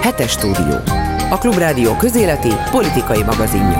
Hetes stúdió. A Klubrádió közéleti politikai magazinja.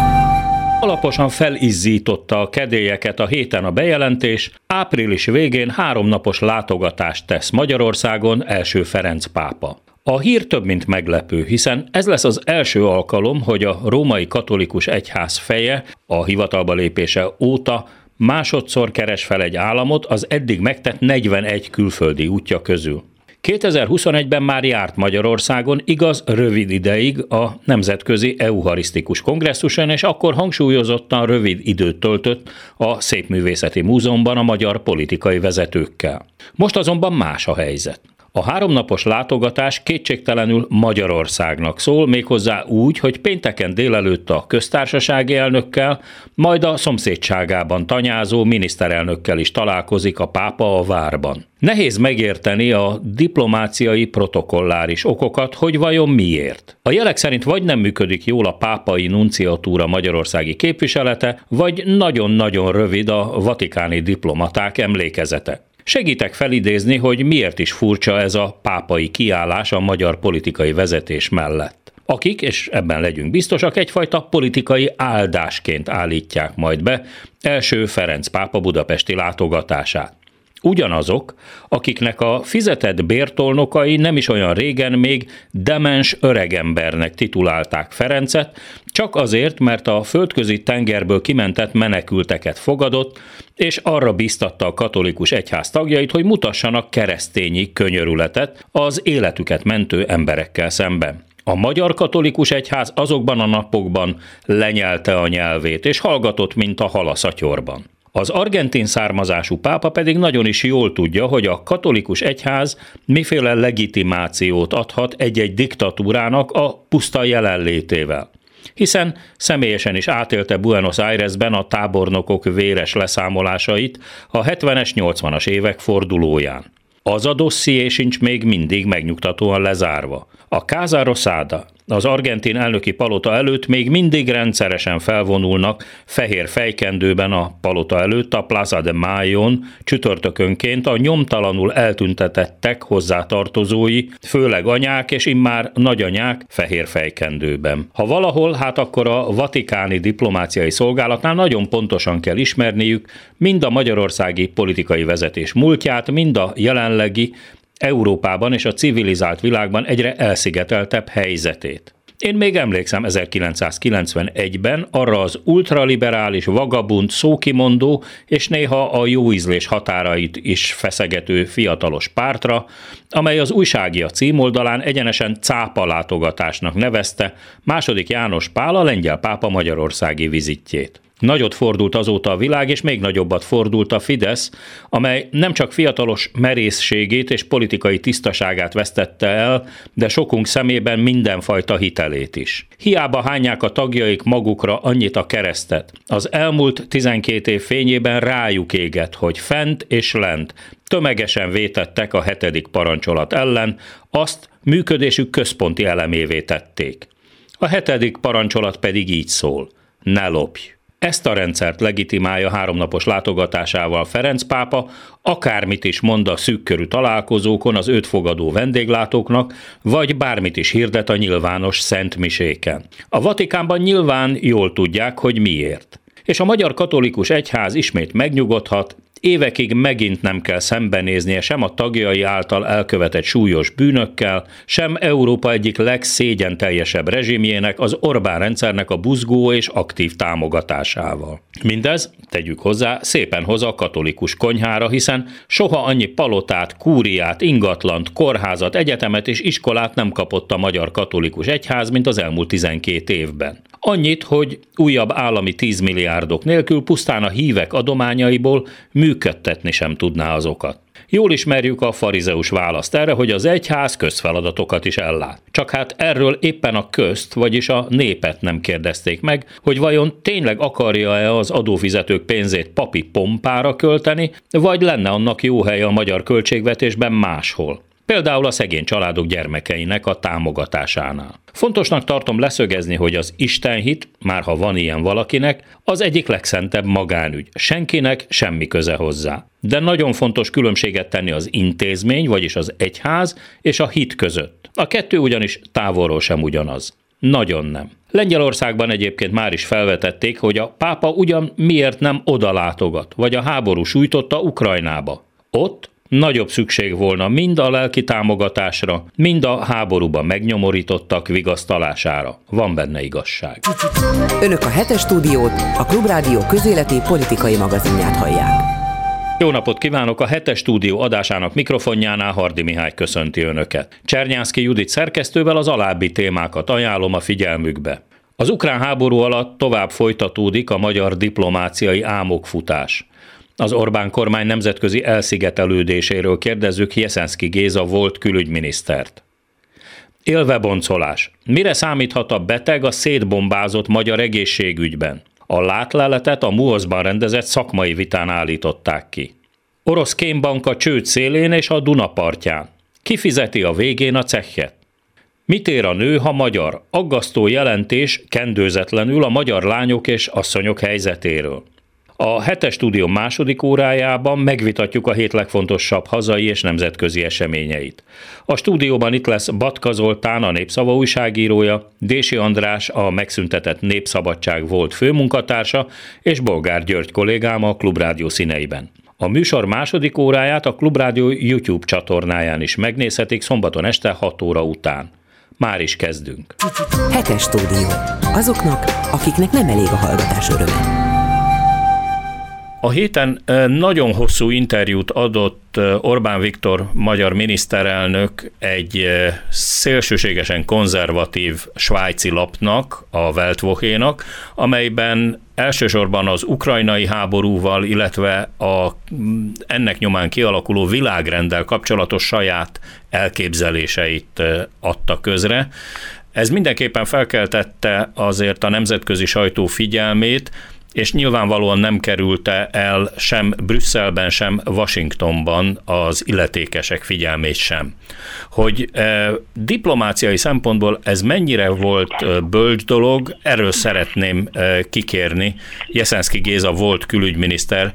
Alaposan felizzította a kedélyeket a héten a bejelentés, április végén háromnapos látogatást tesz Magyarországon első Ferenc pápa. A hír több mint meglepő, hiszen ez lesz az első alkalom, hogy a római katolikus egyház feje a hivatalba lépése óta másodszor keres fel egy államot az eddig megtett 41 külföldi útja közül. 2021-ben már járt Magyarországon, igaz, rövid ideig a Nemzetközi Euharisztikus Kongresszuson, és akkor hangsúlyozottan rövid időt töltött a Szépművészeti Múzeumban a magyar politikai vezetőkkel. Most azonban más a helyzet. A háromnapos látogatás kétségtelenül Magyarországnak szól, méghozzá úgy, hogy pénteken délelőtt a köztársasági elnökkel, majd a szomszédságában tanyázó miniszterelnökkel is találkozik a pápa a várban. Nehéz megérteni a diplomáciai protokolláris okokat, hogy vajon miért. A jelek szerint vagy nem működik jól a pápai nunciatúra magyarországi képviselete, vagy nagyon-nagyon rövid a vatikáni diplomaták emlékezete. Segítek felidézni, hogy miért is furcsa ez a pápai kiállás a magyar politikai vezetés mellett. Akik, és ebben legyünk biztosak, egyfajta politikai áldásként állítják majd be első Ferenc pápa budapesti látogatását. Ugyanazok, akiknek a fizetett bértolnokai nem is olyan régen még demens öregembernek titulálták Ferencet, csak azért, mert a földközi tengerből kimentett menekülteket fogadott, és arra biztatta a katolikus egyház tagjait, hogy mutassanak keresztényi könyörületet az életüket mentő emberekkel szemben. A magyar katolikus egyház azokban a napokban lenyelte a nyelvét, és hallgatott, mint a hal a szatyorban. Az argentin származású pápa pedig nagyon is jól tudja, hogy a katolikus egyház miféle legitimációt adhat egy-egy diktatúrának a puszta jelenlétével hiszen személyesen is átélte Buenos Airesben a tábornokok véres leszámolásait a 70-es, 80-as évek fordulóján. Az a dosszié sincs még mindig megnyugtatóan lezárva. A Casa Rosada, az argentin elnöki palota előtt még mindig rendszeresen felvonulnak fehér fejkendőben a palota előtt a Plaza de Mayon csütörtökönként a nyomtalanul eltüntetettek hozzátartozói, főleg anyák és immár nagyanyák fehér fejkendőben. Ha valahol, hát akkor a vatikáni diplomáciai szolgálatnál nagyon pontosan kell ismerniük mind a magyarországi politikai vezetés múltját, mind a jelenlegi Európában és a civilizált világban egyre elszigeteltebb helyzetét. Én még emlékszem 1991-ben arra az ultraliberális, vagabund, szókimondó és néha a jóízlés határait is feszegető fiatalos pártra, amely az újságia címoldalán egyenesen cápa látogatásnak nevezte második János Pál a lengyel pápa magyarországi vizitjét. Nagyot fordult azóta a világ, és még nagyobbat fordult a Fidesz, amely nem csak fiatalos merészségét és politikai tisztaságát vesztette el, de sokunk szemében mindenfajta hitelét is. Hiába hányják a tagjaik magukra annyit a keresztet. Az elmúlt 12 év fényében rájuk éget, hogy fent és lent tömegesen vétettek a hetedik parancsolat ellen, azt működésük központi elemévé tették. A hetedik parancsolat pedig így szól. Ne lopj! Ezt a rendszert legitimálja háromnapos látogatásával Ferenc pápa, akármit is mond a szűkkörű találkozókon az őt fogadó vendéglátóknak, vagy bármit is hirdet a nyilvános szentmiséken. A Vatikánban nyilván jól tudják, hogy miért. És a magyar katolikus egyház ismét megnyugodhat, évekig megint nem kell szembenéznie sem a tagjai által elkövetett súlyos bűnökkel, sem Európa egyik legszégyen teljesebb rezsimjének, az Orbán rendszernek a buzgó és aktív támogatásával. Mindez, tegyük hozzá, szépen hoz a katolikus konyhára, hiszen soha annyi palotát, kúriát, ingatlant, kórházat, egyetemet és iskolát nem kapott a magyar katolikus egyház, mint az elmúlt 12 évben. Annyit, hogy újabb állami 10 milliárdok nélkül pusztán a hívek adományaiból működtetni sem tudná azokat. Jól ismerjük a farizeus választ erre, hogy az egyház közfeladatokat is ellát. Csak hát erről éppen a közt, vagyis a népet nem kérdezték meg, hogy vajon tényleg akarja-e az adófizetők pénzét papi pompára költeni, vagy lenne annak jó helye a magyar költségvetésben máshol például a szegény családok gyermekeinek a támogatásánál. Fontosnak tartom leszögezni, hogy az Istenhit, már ha van ilyen valakinek, az egyik legszentebb magánügy. Senkinek semmi köze hozzá. de nagyon fontos különbséget tenni az intézmény, vagyis az egyház és a hit között. A kettő ugyanis távolról sem ugyanaz. Nagyon nem. Lengyelországban egyébként már is felvetették, hogy a pápa ugyan miért nem oda látogat, vagy a háború sújtotta Ukrajnába. Ott nagyobb szükség volna mind a lelki támogatásra, mind a háborúban megnyomorítottak vigasztalására. Van benne igazság. Önök a hetes stúdiót, a Klubrádió közéleti politikai magazinját hallják. Jó napot kívánok! A hetes stúdió adásának mikrofonjánál Hardi Mihály köszönti Önöket. Csernyánszki Judit szerkesztővel az alábbi témákat ajánlom a figyelmükbe. Az ukrán háború alatt tovább folytatódik a magyar diplomáciai álmokfutás. Az Orbán kormány nemzetközi elszigetelődéséről kérdezzük Jeszenszki Géza volt külügyminisztert. Élve boncolás. Mire számíthat a beteg a szétbombázott magyar egészségügyben? A látleletet a MUOSZ-ban rendezett szakmai vitán állították ki. Orosz kémbanka csőd szélén és a Duna partján. Kifizeti a végén a cechet? Mit ér a nő, ha magyar? Aggasztó jelentés kendőzetlenül a magyar lányok és asszonyok helyzetéről. A hetes stúdió második órájában megvitatjuk a hét legfontosabb hazai és nemzetközi eseményeit. A stúdióban itt lesz Batka Zoltán, a Népszava újságírója, Dési András, a megszüntetett Népszabadság volt főmunkatársa, és Bolgár György kollégám a Klubrádió színeiben. A műsor második óráját a Klubrádió YouTube csatornáján is megnézhetik szombaton este 6 óra után. Már is kezdünk. Hetes stúdió. Azoknak, akiknek nem elég a hallgatás öröme. A héten nagyon hosszú interjút adott Orbán Viktor magyar miniszterelnök egy szélsőségesen konzervatív svájci lapnak, a Weltwochénak, amelyben elsősorban az ukrajnai háborúval, illetve a, ennek nyomán kialakuló világrenddel kapcsolatos saját elképzeléseit adta közre. Ez mindenképpen felkeltette azért a nemzetközi sajtó figyelmét, és nyilvánvalóan nem kerülte el sem Brüsszelben, sem Washingtonban az illetékesek figyelmét sem. Hogy e, diplomáciai szempontból ez mennyire volt e, bölcs dolog, erről szeretném e, kikérni Jeszenszki Géza volt külügyminiszter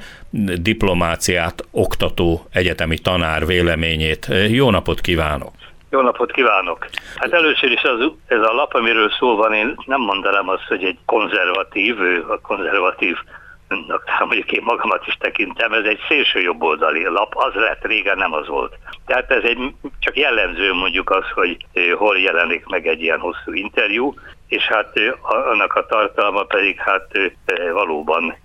diplomáciát oktató egyetemi tanár véleményét. Jó napot kívánok! Jó napot kívánok! Hát először is az, ez a lap, amiről szó van, én nem mondanám azt, hogy egy konzervatív, a konzervatív mondjuk én magamat is tekintem, ez egy szélső jobboldali lap, az lett, régen nem az volt. Tehát ez egy, csak jellemző mondjuk az, hogy hol jelenik meg egy ilyen hosszú interjú, és hát annak a tartalma pedig hát valóban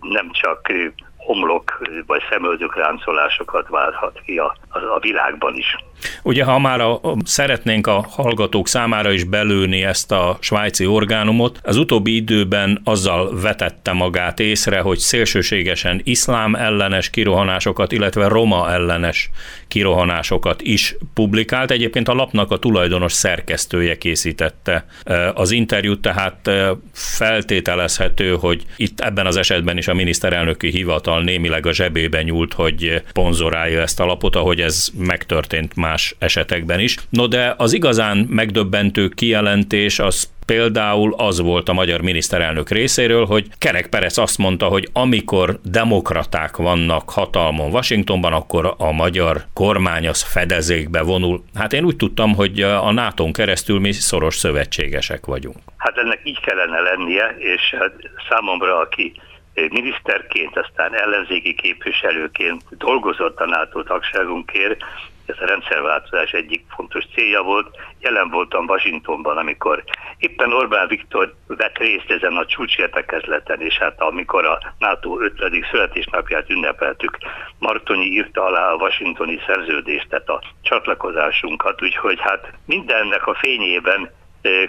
nem csak homlok vagy szemöldök ráncolásokat várhat ki a, a világban is. Ugye, ha már a, szeretnénk a hallgatók számára is belőni ezt a svájci orgánumot, az utóbbi időben azzal vetette magát észre, hogy szélsőségesen iszlám ellenes kirohanásokat, illetve roma ellenes kirohanásokat is publikált. Egyébként a lapnak a tulajdonos szerkesztője készítette e, az interjút, tehát e, feltételezhető, hogy itt ebben az esetben is a miniszterelnöki hivatal némileg a zsebébe nyúlt, hogy ponzorálja ezt a lapot, ahogy ez megtörtént más esetekben is. No de az igazán megdöbbentő kijelentés az Például az volt a magyar miniszterelnök részéről, hogy Kerek Perec azt mondta, hogy amikor demokraták vannak hatalmon Washingtonban, akkor a magyar kormány az fedezékbe vonul. Hát én úgy tudtam, hogy a nato keresztül mi szoros szövetségesek vagyunk. Hát ennek így kellene lennie, és hát számomra, aki miniszterként, aztán ellenzéki képviselőként dolgozott a NATO tagságunkért, ez a rendszerváltozás egyik fontos célja volt. Jelen voltam Washingtonban, amikor éppen Orbán Viktor vett részt ezen a csúcsértekezleten, és hát amikor a NATO 50. születésnapját ünnepeltük, Martonyi írta alá a washingtoni szerződést, tehát a csatlakozásunkat, úgyhogy hát mindennek a fényében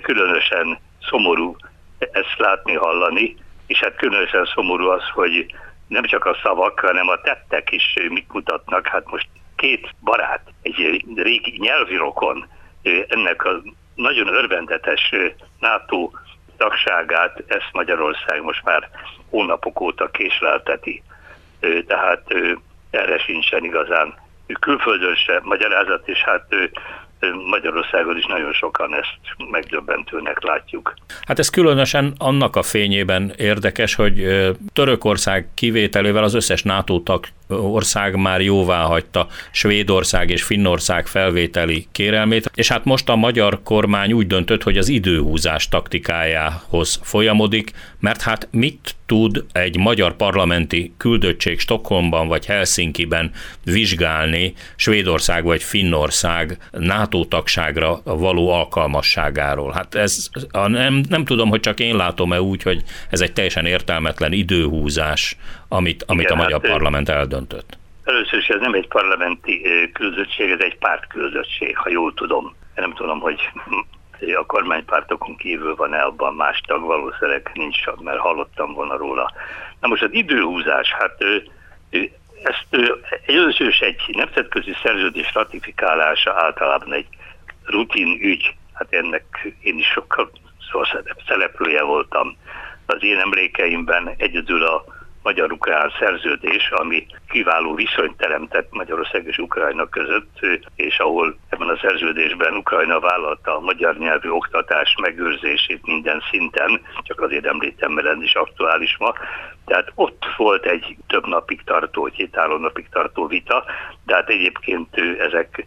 különösen szomorú ezt látni, hallani, és hát különösen szomorú az, hogy nem csak a szavak, hanem a tettek is mit mutatnak. Hát most két barát, egy régi nyelvi rokon ennek a nagyon örvendetes NATO tagságát, ezt Magyarország most már hónapok óta késlelteti. Tehát erre sincsen igazán külföldön se magyarázat, és hát Magyarországon is nagyon sokan ezt megdöbbentőnek látjuk. Hát ez különösen annak a fényében érdekes, hogy Törökország kivételével az összes NATO tag ország már jóvá hagyta Svédország és Finnország felvételi kérelmét, és hát most a magyar kormány úgy döntött, hogy az időhúzás taktikájához folyamodik, mert hát mit tud egy magyar parlamenti küldöttség Stockholmban vagy Helsinkiben vizsgálni Svédország vagy Finnország NATO tagságra való alkalmasságáról. Hát ez nem, nem tudom, hogy csak én látom-e úgy, hogy ez egy teljesen értelmetlen időhúzás, amit, amit Igen, a magyar hát, parlament eldöntött. Először is ez nem egy parlamenti küldöttség, ez egy pártküldöttség, ha jól tudom. Nem tudom, hogy a kormánypártokon kívül van-e abban más tag, valószínűleg nincs, mert hallottam volna róla. Na most az időhúzás, hát ezt először is egy nemzetközi szerződés ratifikálása általában egy rutin ügy, hát ennek én is sokkal szereplője voltam. Az én emlékeimben egyedül a magyar-ukrán szerződés, ami kiváló viszonyt teremtett Magyarország és Ukrajna között, és ahol ebben a szerződésben Ukrajna vállalta a magyar nyelvű oktatás megőrzését minden szinten, csak azért említem, mert ez is aktuális ma. Tehát ott volt egy több napig tartó, két-három napig tartó vita, de hát egyébként ezek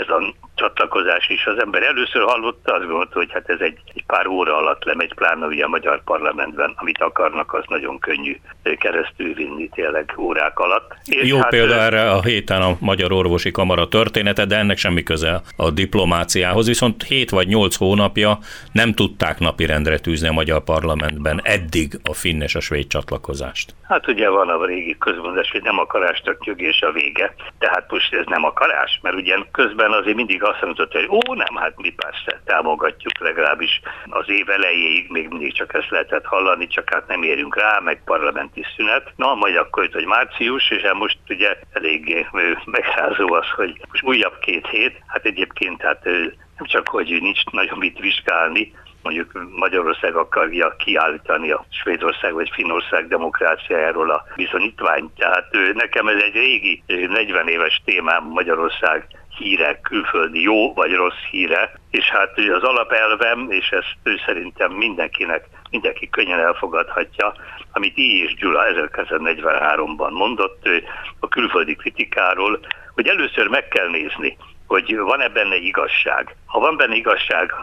ez a csatlakozás is. Az ember először hallotta, azt gondolta, hogy hát ez egy, egy pár óra alatt lemegy, pláne ugye a magyar parlamentben, amit akarnak, az nagyon könnyű keresztül vinni tényleg órák alatt. És Jó hát, példa erre a héten a Magyar Orvosi Kamara története, de ennek semmi köze a diplomáciához, viszont 7 vagy 8 hónapja nem tudták napirendre tűzni a magyar parlamentben eddig a finn és a svéd csatlakozást. Hát ugye van a régi közmondás, hogy nem akarás, csak nyögés a vége. Tehát most ez nem akarás, mert ugye közben azért mindig azt mondott, hogy ó, nem, hát mi persze támogatjuk legalábbis az év elejéig, még mindig csak ezt lehetett hallani, csak hát nem érünk rá, meg parlamenti szünet. Na, majd akkor hogy március, és hát most ugye elég megrázó az, hogy most újabb két hét, hát egyébként hát nem csak, hogy nincs nagyon mit vizsgálni, mondjuk Magyarország akarja kiállítani a Svédország vagy Finnország demokráciájáról a bizonyítványt. Tehát nekem ez egy régi, 40 éves témám Magyarország híre, külföldi jó vagy rossz híre, és hát az alapelvem, és ezt ő szerintem mindenkinek, mindenki könnyen elfogadhatja, amit így és Gyula 1943-ban mondott a külföldi kritikáról, hogy először meg kell nézni, hogy van-e benne igazság. Ha van benne igazság,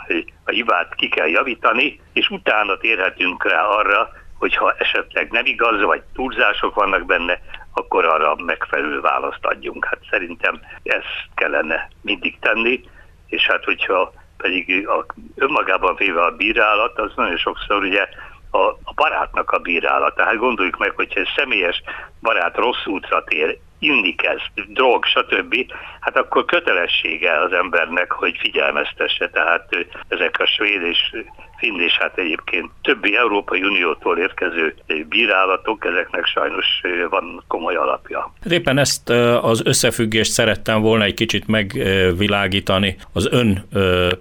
a hibát ki kell javítani, és utána térhetünk rá arra, hogyha esetleg nem igaz, vagy túlzások vannak benne, akkor arra megfelelő választ adjunk. Hát szerintem ezt kellene mindig tenni, és hát hogyha pedig a, önmagában véve a bírálat, az nagyon sokszor ugye a, a barátnak a bírálat. Tehát gondoljuk meg, hogyha egy személyes barát rossz útra tér, inni kezd, drog, stb., hát akkor kötelessége az embernek, hogy figyelmeztesse. Tehát ezek a svéd és finn és hát egyébként többi Európai Uniótól érkező bírálatok, ezeknek sajnos van komoly alapja. Hát éppen ezt az összefüggést szerettem volna egy kicsit megvilágítani az ön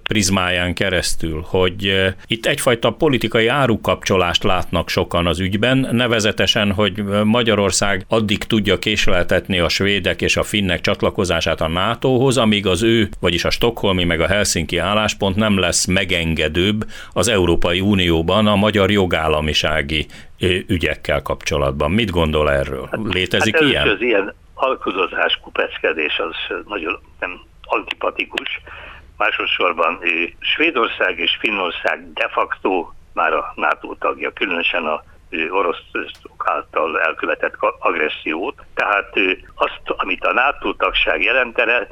prizmáján keresztül, hogy itt egyfajta politikai árukapcsolást látnak sokan az ügyben, nevezetesen, hogy Magyarország addig tudja késleltetni a svédek és a finnek csatlakozását a NATO-hoz, amíg az ő, vagyis a stokholmi meg a helsinki álláspont nem lesz megengedőbb az az Európai Unióban a magyar jogállamisági ügyekkel kapcsolatban. Mit gondol erről? Hát, Létezik hát ilyen? Az ilyen alkudozás, kupeckedés az nagyon nem antipatikus. Másosorban Svédország és Finnország de facto már a NATO tagja, különösen a orosz által elkövetett agressziót. Tehát azt, amit a NATO tagság jelentene,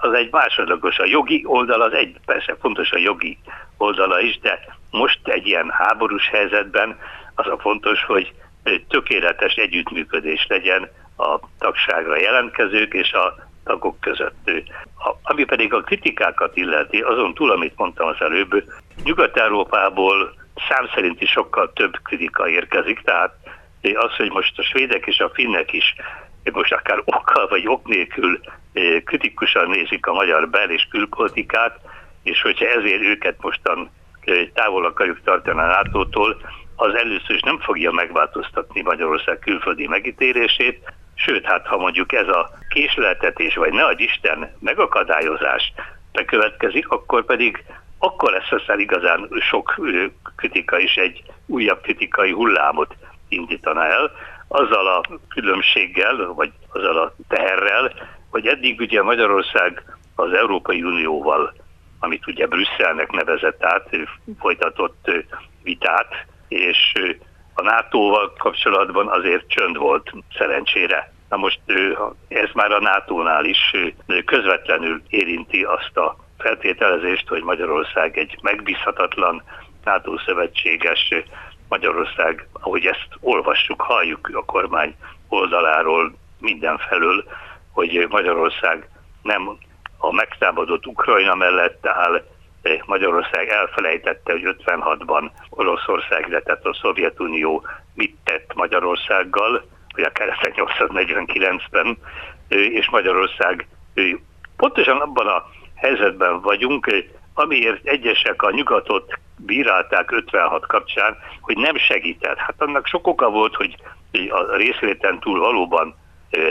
az egy másodlagos. A jogi oldal az egy, persze fontos a jogi oldala is, de most egy ilyen háborús helyzetben az a fontos, hogy tökéletes együttműködés legyen a tagságra jelentkezők és a tagok között. Ami pedig a kritikákat illeti, azon túl, amit mondtam az előbb, Nyugat-Európából szám szerint is sokkal több kritika érkezik, tehát az, hogy most a svédek és a finnek is most akár okkal vagy ok nélkül kritikusan nézik a magyar bel- és külpolitikát, és hogyha ezért őket mostan távol akarjuk tartani a NATO-tól, az először is nem fogja megváltoztatni Magyarország külföldi megítélését, sőt, hát ha mondjuk ez a késleltetés, vagy ne adj Isten megakadályozás bekövetkezik, akkor pedig akkor lesz aztán igazán sok kritika is egy újabb kritikai hullámot indítana el, azzal a különbséggel, vagy azzal a teherrel, hogy eddig ugye Magyarország az Európai Unióval, amit ugye Brüsszelnek nevezett át, folytatott vitát, és a NATO-val kapcsolatban azért csönd volt szerencsére. Na most ez már a NATO-nál is közvetlenül érinti azt a feltételezést, hogy Magyarország egy megbízhatatlan NATO szövetséges Magyarország, ahogy ezt olvassuk, halljuk a kormány oldaláról mindenfelől, hogy Magyarország nem a megtámadott Ukrajna mellett áll, Magyarország elfelejtette, hogy 56-ban Oroszország, illetve a Szovjetunió mit tett Magyarországgal, akár 1849-ben, és Magyarország pontosan abban a helyzetben vagyunk, amiért egyesek a nyugatot bírálták 56 kapcsán, hogy nem segített. Hát annak sok oka volt, hogy a részvéten túl valóban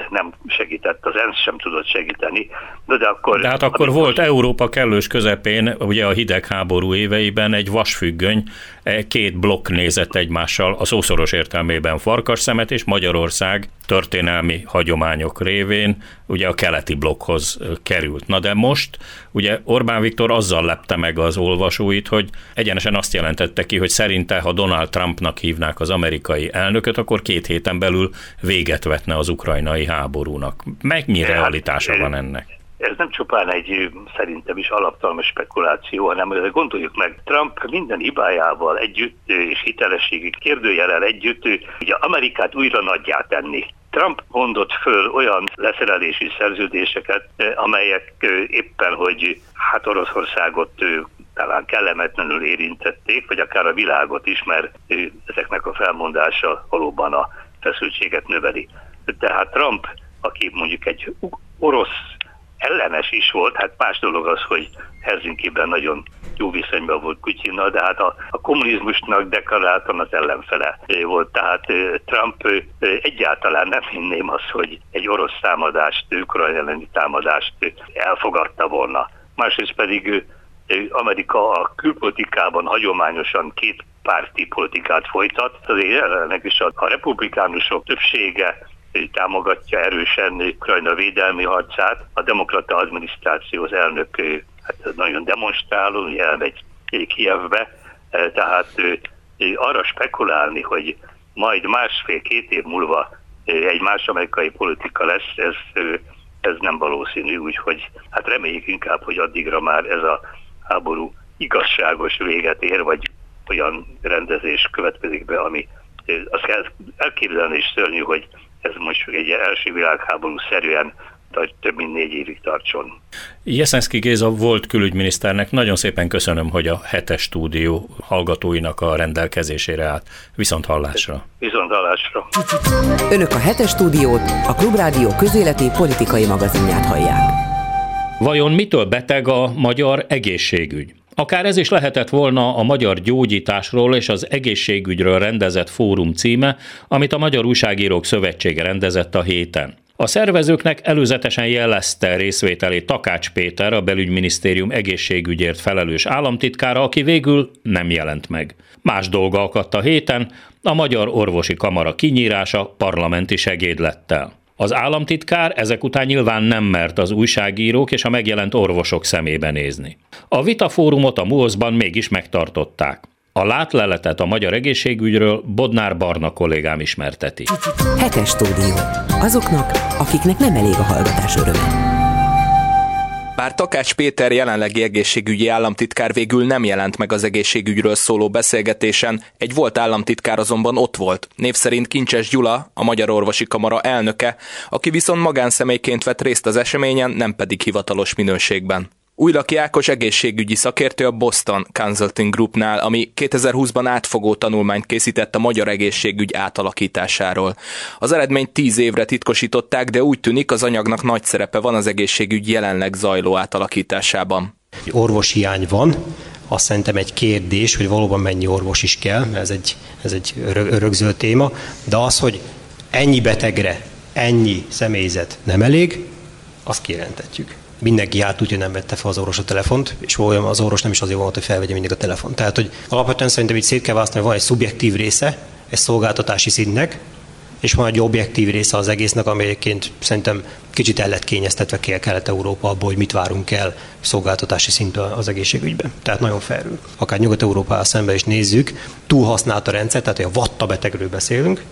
nem segített, az ENSZ sem tudott segíteni. De, de, akkor, de hát akkor volt most... Európa kellős közepén, ugye a hidegháború éveiben egy vasfüggöny, e, két blokk nézett egymással a szószoros értelmében farkas szemet, és Magyarország történelmi hagyományok révén ugye a keleti blokkhoz került. Na de most ugye Orbán Viktor azzal lepte meg az olvasóit, hogy egyenesen azt jelentette ki, hogy szerinte, ha Donald Trumpnak hívnák az amerikai elnököt, akkor két héten belül véget vetne az ukrajnai háborúnak. Meg mi hát, realitása van ennek? ez nem csupán egy szerintem is alaptalmas spekuláció, hanem gondoljuk meg, Trump minden hibájával együtt és hitelességi kérdőjelel együtt ugye Amerikát újra nagyjá tenni. Trump mondott föl olyan leszerelési szerződéseket, amelyek éppen, hogy hát Oroszországot talán kellemetlenül érintették, vagy akár a világot is, mert ezeknek a felmondása valóban a feszültséget növeli. Tehát Trump, aki mondjuk egy orosz ellenes is volt, hát más dolog az, hogy Helsinki-ben nagyon jó viszonyban volt Putyinnal, de hát a, a kommunizmusnak deklaráltan az ellenfele volt. Tehát Trump egyáltalán nem hinném azt, hogy egy orosz támadást, ukrajna elleni támadást elfogadta volna. Másrészt pedig Amerika a külpolitikában hagyományosan két párti politikát folytat. Azért jelenleg is a, a republikánusok többsége támogatja erősen Ukrajna védelmi harcát. A demokrata adminisztráció az elnök hát nagyon demonstráló, elmegy Kievbe, tehát arra spekulálni, hogy majd másfél-két év múlva egy más amerikai politika lesz, ez, ez nem valószínű, úgyhogy hát reméljük inkább, hogy addigra már ez a háború igazságos véget ér, vagy olyan rendezés következik be, ami azt kell elképzelni is szörnyű, hogy ez most egy első világháború szerűen több mint négy évig tartson. Jeszenszki Géza volt külügyminiszternek, nagyon szépen köszönöm, hogy a hetes stúdió hallgatóinak a rendelkezésére állt. Viszont hallásra. Viszont hallásra. Önök a hetes stúdiót, a Klubrádió közéleti politikai magazinját hallják. Vajon mitől beteg a magyar egészségügy? Akár ez is lehetett volna a magyar gyógyításról és az egészségügyről rendezett fórum címe, amit a Magyar Újságírók Szövetsége rendezett a héten. A szervezőknek előzetesen jelezte részvételét Takács Péter, a belügyminisztérium egészségügyért felelős államtitkára, aki végül nem jelent meg. Más dolga akadt a héten, a Magyar Orvosi Kamara kinyírása parlamenti segédlettel. Az államtitkár ezek után nyilván nem mert az újságírók és a megjelent orvosok szemébe nézni. A vitafórumot a MUOSZ-ban mégis megtartották. A látleletet a magyar egészségügyről Bodnár Barna kollégám ismerteti. Hetes stúdió. Azoknak, akiknek nem elég a hallgatás öröme. Bár Takács Péter jelenlegi egészségügyi államtitkár végül nem jelent meg az egészségügyről szóló beszélgetésen, egy volt államtitkár azonban ott volt, név szerint Kincses Gyula, a Magyar Orvosi Kamara elnöke, aki viszont magánszemélyként vett részt az eseményen, nem pedig hivatalos minőségben. Újlaki Ákos egészségügyi szakértő a Boston Consulting Groupnál, ami 2020-ban átfogó tanulmányt készített a magyar egészségügy átalakításáról. Az eredményt tíz évre titkosították, de úgy tűnik az anyagnak nagy szerepe van az egészségügy jelenleg zajló átalakításában. Orvoshiány van, azt szerintem egy kérdés, hogy valóban mennyi orvos is kell, ez egy, ez egy örökző téma, de az, hogy ennyi betegre ennyi személyzet nem elég, azt kijelentetjük mindenki hát úgy, hogy nem vette fel az orvos a telefont, és olyan az orvos nem is azért volt, hogy felvegye mindig a telefon. Tehát, hogy alapvetően szerintem itt szét kell választani, hogy van egy szubjektív része, egy szolgáltatási szintnek, és van egy objektív része az egésznek, ami egyébként szerintem kicsit el lett kényeztetve ki Kelet-Európa abból, hogy mit várunk el szolgáltatási szintől az egészségügyben. Tehát nagyon felül. Akár Nyugat-Európával szemben is nézzük, túlhasznált a rendszer, tehát a vatta betegről beszélünk,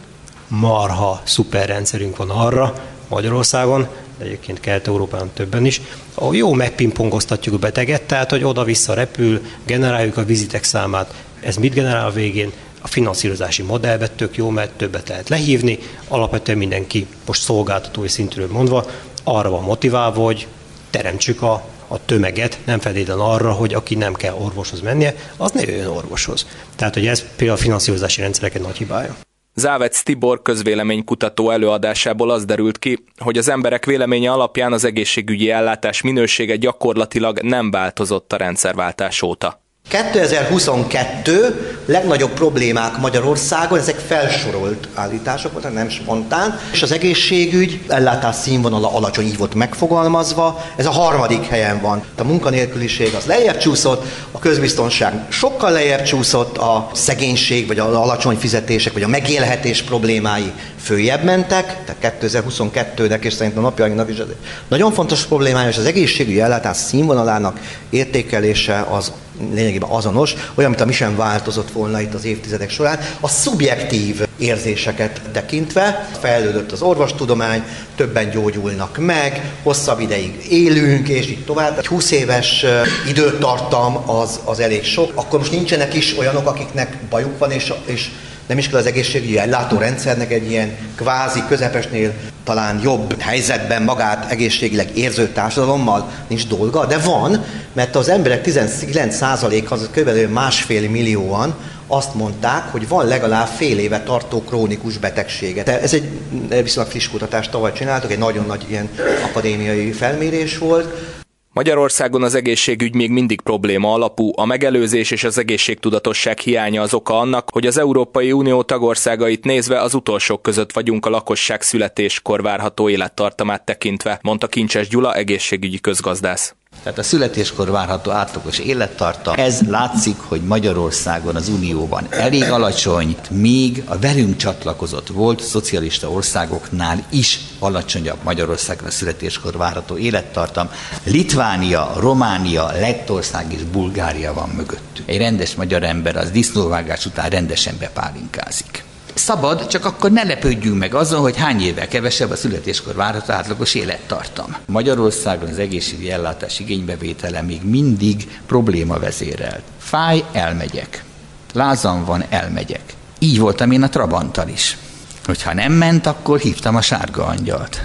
marha szuper rendszerünk van arra Magyarországon, de egyébként Kelet-Európában többen is, ahol jó megpingpongoztatjuk a beteget, tehát hogy oda-vissza repül, generáljuk a vizitek számát. Ez mit generál a végén? a finanszírozási modellbe tök jó, mert többet lehet lehívni, alapvetően mindenki, most szolgáltatói szintről mondva, arra van motiválva, hogy teremtsük a, a tömeget, nem feltétlenül arra, hogy aki nem kell orvoshoz mennie, az ne jöjjön orvoshoz. Tehát, hogy ez például a finanszírozási rendszerek egy nagy hibája. Závec Tibor közvéleménykutató előadásából az derült ki, hogy az emberek véleménye alapján az egészségügyi ellátás minősége gyakorlatilag nem változott a rendszerváltás óta. 2022 legnagyobb problémák Magyarországon, ezek felsorolt állítások voltak, nem spontán, és az egészségügy ellátás színvonala alacsony, így volt megfogalmazva, ez a harmadik helyen van. A munkanélküliség az lejjebb csúszott, a közbiztonság sokkal lejjebb csúszott, a szegénység, vagy az alacsony fizetések, vagy a megélhetés problémái följebb mentek, tehát 2022-nek és szerintem a napjainknak is nagyon fontos problémája, és az egészségügyi ellátás színvonalának értékelése az lényegében azonos, olyan, mint ami sem változott volna itt az évtizedek során, a szubjektív érzéseket tekintve fejlődött az orvostudomány, többen gyógyulnak meg, hosszabb ideig élünk, és így tovább. Egy 20 éves időtartam az, az elég sok. Akkor most nincsenek is olyanok, akiknek bajuk van, és, és nem is kell az egészségügyi ellátórendszernek egy ilyen kvázi közepesnél talán jobb helyzetben magát egészségileg érző társadalommal nincs dolga, de van, mert az emberek 19%-a, az kb. másfél millióan azt mondták, hogy van legalább fél éve tartó krónikus betegsége. Ez egy viszonylag friss kutatást tavaly csináltuk, egy nagyon nagy ilyen akadémiai felmérés volt, Magyarországon az egészségügy még mindig probléma alapú, a megelőzés és az egészségtudatosság hiánya az oka annak, hogy az Európai Unió tagországait nézve az utolsók között vagyunk a lakosság születéskor várható élettartamát tekintve, mondta Kincses Gyula egészségügyi közgazdász. Tehát a születéskor várható átlagos élettartam, ez látszik, hogy Magyarországon az Unióban elég alacsony, még a velünk csatlakozott volt szocialista országoknál is alacsonyabb Magyarországon a születéskor várható élettartam. Litvánia, Románia, Lettország és Bulgária van mögöttük. Egy rendes magyar ember az disznóvágás után rendesen bepálinkázik. Szabad, csak akkor ne lepődjünk meg azon, hogy hány évvel kevesebb a születéskor várható átlagos élettartam. Magyarországon az egészségügyi ellátás igénybevétele még mindig probléma vezérelt. Fáj, elmegyek. Lázam van, elmegyek. Így voltam én a Trabanttal is. Hogyha nem ment, akkor hívtam a sárga angyalt.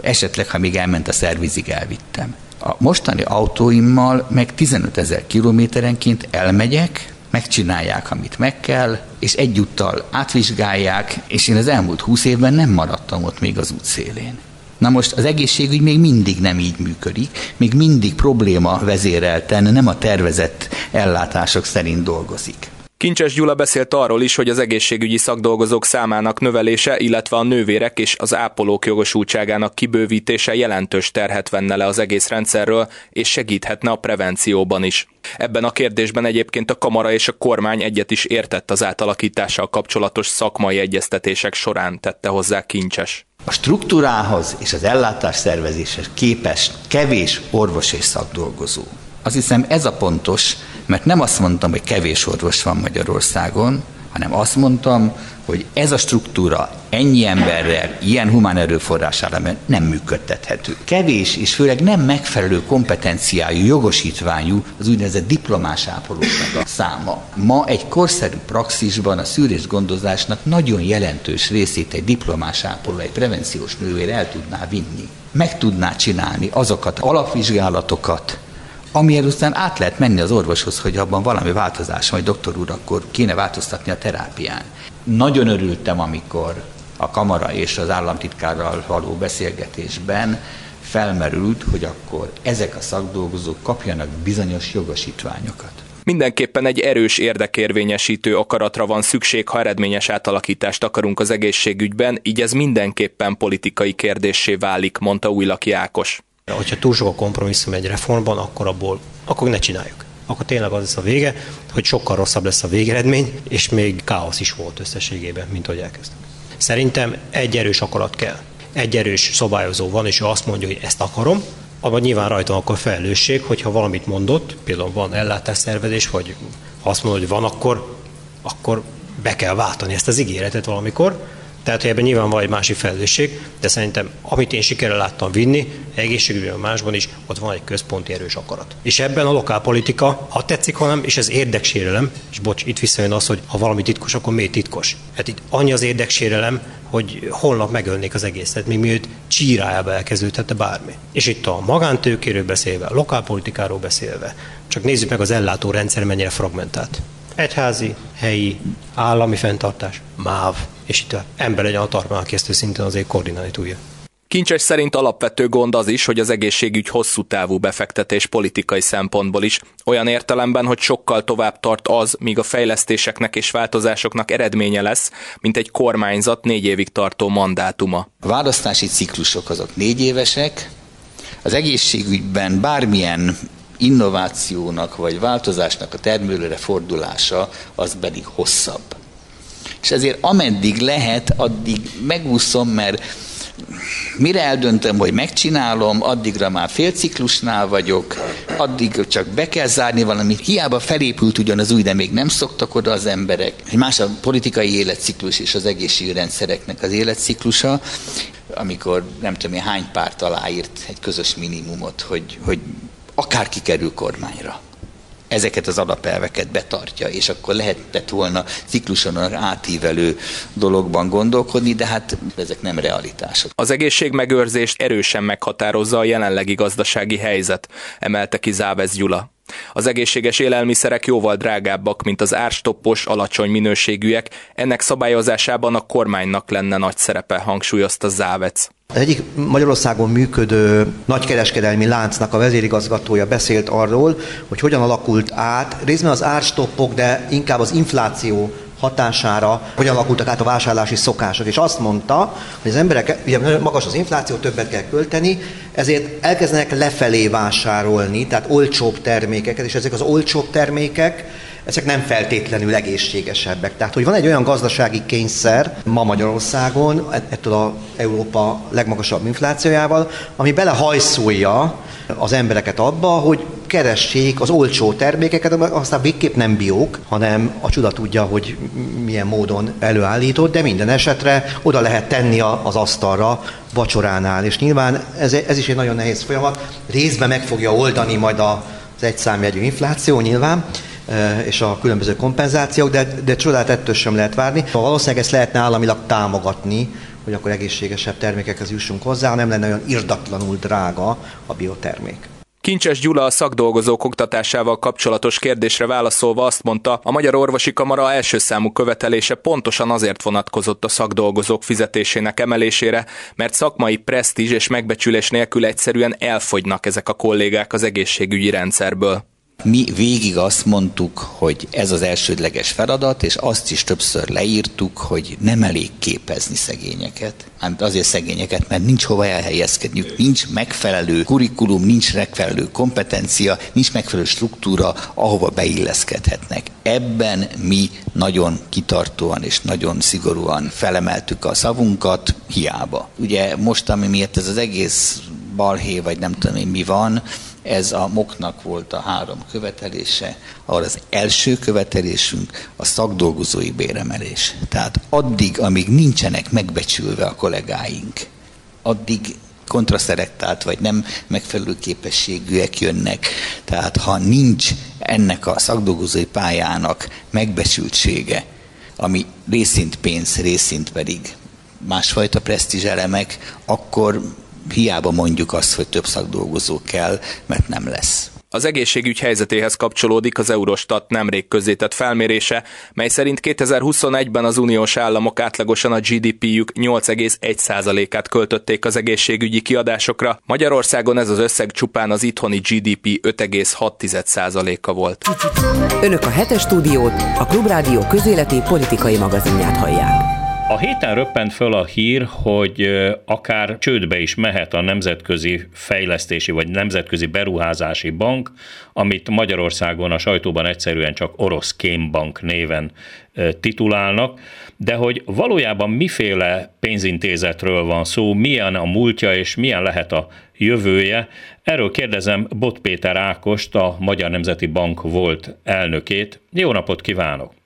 Esetleg, ha még elment a szervizig, elvittem. A mostani autóimmal meg 15 ezer kilométerenként elmegyek, megcsinálják, amit meg kell, és egyúttal átvizsgálják, és én az elmúlt húsz évben nem maradtam ott még az út szélén. Na most az egészségügy még mindig nem így működik, még mindig probléma vezérelten, nem a tervezett ellátások szerint dolgozik. Kincses Gyula beszélt arról is, hogy az egészségügyi szakdolgozók számának növelése, illetve a nővérek és az ápolók jogosultságának kibővítése jelentős terhet venne le az egész rendszerről, és segíthetne a prevencióban is. Ebben a kérdésben egyébként a kamara és a kormány egyet is értett az átalakítással kapcsolatos szakmai egyeztetések során tette hozzá Kincses. A struktúrához és az ellátás szervezéshez képes kevés orvos és szakdolgozó. Azt hiszem ez a pontos, mert nem azt mondtam, hogy kevés orvos van Magyarországon, hanem azt mondtam, hogy ez a struktúra ennyi emberrel, ilyen humán erőforrás nem működtethető. Kevés és főleg nem megfelelő kompetenciájú, jogosítványú az úgynevezett diplomás ápolóknak a száma. Ma egy korszerű praxisban a szűrés gondozásnak nagyon jelentős részét egy diplomás ápoló, egy prevenciós nővér el tudná vinni. Meg tudná csinálni azokat alapvizsgálatokat, amiért aztán át lehet menni az orvoshoz, hogy abban valami változás, vagy doktor úr, akkor kéne változtatni a terápián. Nagyon örültem, amikor a kamara és az államtitkárral való beszélgetésben felmerült, hogy akkor ezek a szakdolgozók kapjanak bizonyos jogosítványokat. Mindenképpen egy erős érdekérvényesítő akaratra van szükség, ha eredményes átalakítást akarunk az egészségügyben, így ez mindenképpen politikai kérdésé válik, mondta Újlaki Ákos. Hogyha túl sok a kompromisszum egy reformban, akkor abból, akkor ne csináljuk. Akkor tényleg az lesz a vége, hogy sokkal rosszabb lesz a végeredmény, és még káosz is volt összességében, mint hogy elkezdtük. Szerintem egy erős akarat kell. Egy erős szabályozó van, és ő azt mondja, hogy ezt akarom, abban nyilván rajtam akkor felelősség, hogyha valamit mondott, például van ellátásszervezés, vagy ha azt mondod, hogy van, akkor, akkor be kell váltani ezt az ígéretet valamikor, tehát, hogy ebben nyilván van egy másik felelősség, de szerintem, amit én sikerrel láttam vinni, egészségügyben másban is, ott van egy központi erős akarat. És ebben a lokálpolitika, ha tetszik, hanem, és ez érdeksérelem, és bocs, itt visszajön az, hogy ha valami titkos, akkor miért titkos? Hát itt annyi az érdeksérelem, hogy holnap megölnék az egészet, még miért csírájába elkezdődhette bármi. És itt a magántőkéről beszélve, a lokálpolitikáról beszélve, csak nézzük meg az ellátórendszer mennyire fragmentált. Egyházi, helyi, állami fenntartás, MÁV, és itt a ember legyen a ezt szinten azért koordinálni tudja. Kincses szerint alapvető gond az is, hogy az egészségügy hosszú távú befektetés politikai szempontból is, olyan értelemben, hogy sokkal tovább tart az, míg a fejlesztéseknek és változásoknak eredménye lesz, mint egy kormányzat négy évig tartó mandátuma. A választási ciklusok azok négy évesek, az egészségügyben bármilyen innovációnak vagy változásnak a termelőre fordulása az pedig hosszabb. És ezért ameddig lehet, addig megúszom, mert mire eldöntöm, hogy megcsinálom, addigra már félciklusnál vagyok, addig csak be kell zárni valamit. Hiába felépült ugyan az új, de még nem szoktak oda az emberek. Egy más a politikai életciklus és az egészségrendszereknek az életciklusa, amikor nem tudom én hány párt aláírt egy közös minimumot, hogy, hogy akárki kerül kormányra ezeket az alapelveket betartja, és akkor lehetett volna cikluson átívelő dologban gondolkodni, de hát ezek nem realitások. Az egészségmegőrzést erősen meghatározza a jelenlegi gazdasági helyzet, emelte ki Závez Gyula. Az egészséges élelmiszerek jóval drágábbak, mint az árstoppos, alacsony minőségűek, ennek szabályozásában a kormánynak lenne nagy szerepe, hangsúlyozta Závec. Egyik Magyarországon működő nagykereskedelmi láncnak a vezérigazgatója beszélt arról, hogy hogyan alakult át részben az árstoppok, de inkább az infláció hatására hogyan alakultak át a vásárlási szokások. És azt mondta, hogy az emberek, ugye magas az infláció, többet kell költeni, ezért elkezdenek lefelé vásárolni, tehát olcsóbb termékeket, és ezek az olcsóbb termékek, ezek nem feltétlenül egészségesebbek. Tehát, hogy van egy olyan gazdasági kényszer ma Magyarországon, ettől a Európa legmagasabb inflációjával, ami belehajszolja az embereket abba, hogy keressék az olcsó termékeket, aztán végképp nem biók, hanem a csuda tudja, hogy milyen módon előállított, de minden esetre oda lehet tenni az asztalra vacsoránál. És nyilván ez, ez is egy nagyon nehéz folyamat. Részben meg fogja oldani majd az egyszámjegyű infláció nyilván, és a különböző kompenzációk, de, de csodát ettől sem lehet várni. Valószínűleg ezt lehetne államilag támogatni, hogy akkor egészségesebb termékekhez jussunk hozzá, nem lenne olyan irdatlanul drága a biotermék. Kincses Gyula a szakdolgozók oktatásával kapcsolatos kérdésre válaszolva azt mondta, a Magyar Orvosi Kamara első számú követelése pontosan azért vonatkozott a szakdolgozók fizetésének emelésére, mert szakmai presztízs és megbecsülés nélkül egyszerűen elfogynak ezek a kollégák az egészségügyi rendszerből. Mi végig azt mondtuk, hogy ez az elsődleges feladat, és azt is többször leírtuk, hogy nem elég képezni szegényeket. Hát azért szegényeket, mert nincs hova elhelyezkedniük, nincs megfelelő kurikulum, nincs megfelelő kompetencia, nincs megfelelő struktúra, ahova beilleszkedhetnek. Ebben mi nagyon kitartóan és nagyon szigorúan felemeltük a szavunkat, hiába. Ugye most, ami miatt ez az egész balhé, vagy nem tudom én mi van, ez a moknak volt a három követelése, ahol az első követelésünk a szakdolgozói béremelés. Tehát addig, amíg nincsenek megbecsülve a kollégáink, addig kontraszerektált vagy nem megfelelő képességűek jönnek. Tehát ha nincs ennek a szakdolgozói pályának megbecsültsége, ami részint pénz, részint pedig másfajta presztízselemek, akkor hiába mondjuk azt, hogy több szakdolgozó kell, mert nem lesz. Az egészségügy helyzetéhez kapcsolódik az Eurostat nemrég közzétett felmérése, mely szerint 2021-ben az uniós államok átlagosan a GDP-jük 8,1%-át költötték az egészségügyi kiadásokra. Magyarországon ez az összeg csupán az itthoni GDP 5,6%-a volt. Önök a hetes stúdiót, a Klubrádió közéleti politikai magazinját hallják. A héten röppent föl a hír, hogy akár csődbe is mehet a Nemzetközi Fejlesztési vagy Nemzetközi Beruházási Bank, amit Magyarországon a sajtóban egyszerűen csak orosz kémbank néven titulálnak, de hogy valójában miféle pénzintézetről van szó, milyen a múltja és milyen lehet a jövője, erről kérdezem Bot Péter Ákost, a Magyar Nemzeti Bank volt elnökét. Jó napot kívánok!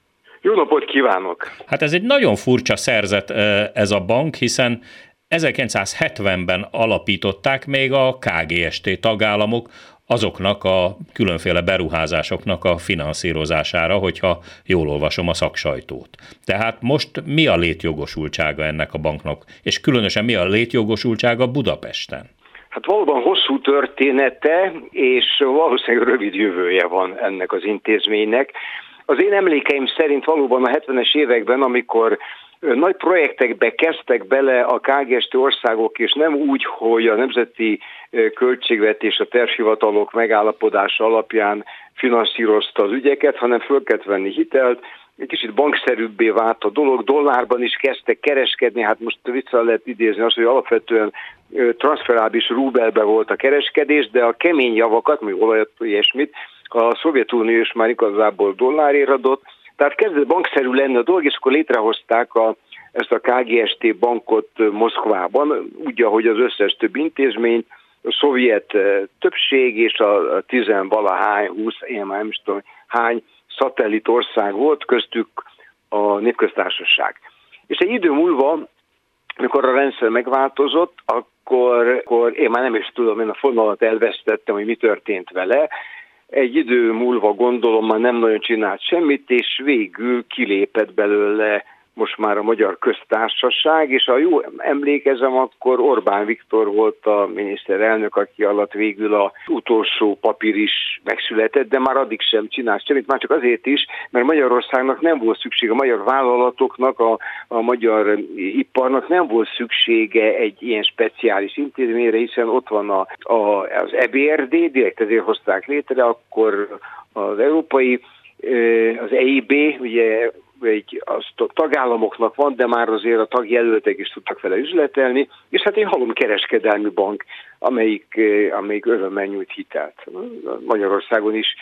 Jó napot kívánok! Hát ez egy nagyon furcsa szerzet ez a bank, hiszen 1970-ben alapították még a KGST tagállamok azoknak a különféle beruházásoknak a finanszírozására, hogyha jól olvasom a szaksajtót. Tehát most mi a létjogosultsága ennek a banknak, és különösen mi a létjogosultsága Budapesten? Hát valóban hosszú története, és valószínűleg rövid jövője van ennek az intézménynek. Az én emlékeim szerint valóban a 70-es években, amikor nagy projektekbe kezdtek bele a KGST országok, és nem úgy, hogy a nemzeti költségvetés a tervhivatalok megállapodása alapján finanszírozta az ügyeket, hanem föl kellett venni hitelt, egy kicsit bankszerűbbé vált a dolog, dollárban is kezdtek kereskedni, hát most vissza lehet idézni azt, hogy alapvetően transferábis rubelbe volt a kereskedés, de a kemény javakat, még olajat, ilyesmit, a Szovjetunió is már igazából dollárért adott, tehát kezdett bankszerű lenni a dolog, és akkor létrehozták a, ezt a KGST bankot Moszkvában, úgy, ahogy az összes több intézmény, a szovjet többség és a tizenvalahány, húsz, én már nem is tudom, hány szatellit ország volt, köztük a népköztársaság. És egy idő múlva, amikor a rendszer megváltozott, akkor, akkor én már nem is tudom, én a fonalat elvesztettem, hogy mi történt vele, egy idő múlva gondolom már nem nagyon csinált semmit, és végül kilépett belőle most már a Magyar Köztársaság, és ha jó emlékezem, akkor Orbán Viktor volt a miniszterelnök, aki alatt végül a utolsó papír is megszületett, de már addig sem csinált semmit, már csak azért is, mert Magyarországnak nem volt szükség, a magyar vállalatoknak, a, a magyar iparnak nem volt szüksége egy ilyen speciális intézményre, hiszen ott van a, a, az EBRD, direkt ezért hozták létre, akkor az európai az EIB, ugye egy, az tagállamoknak van, de már azért a tagjelöltek is tudtak vele üzletelni, és hát egy halom kereskedelmi bank, amelyik, eh, amelyik örömmel nyújt hitelt. Magyarországon is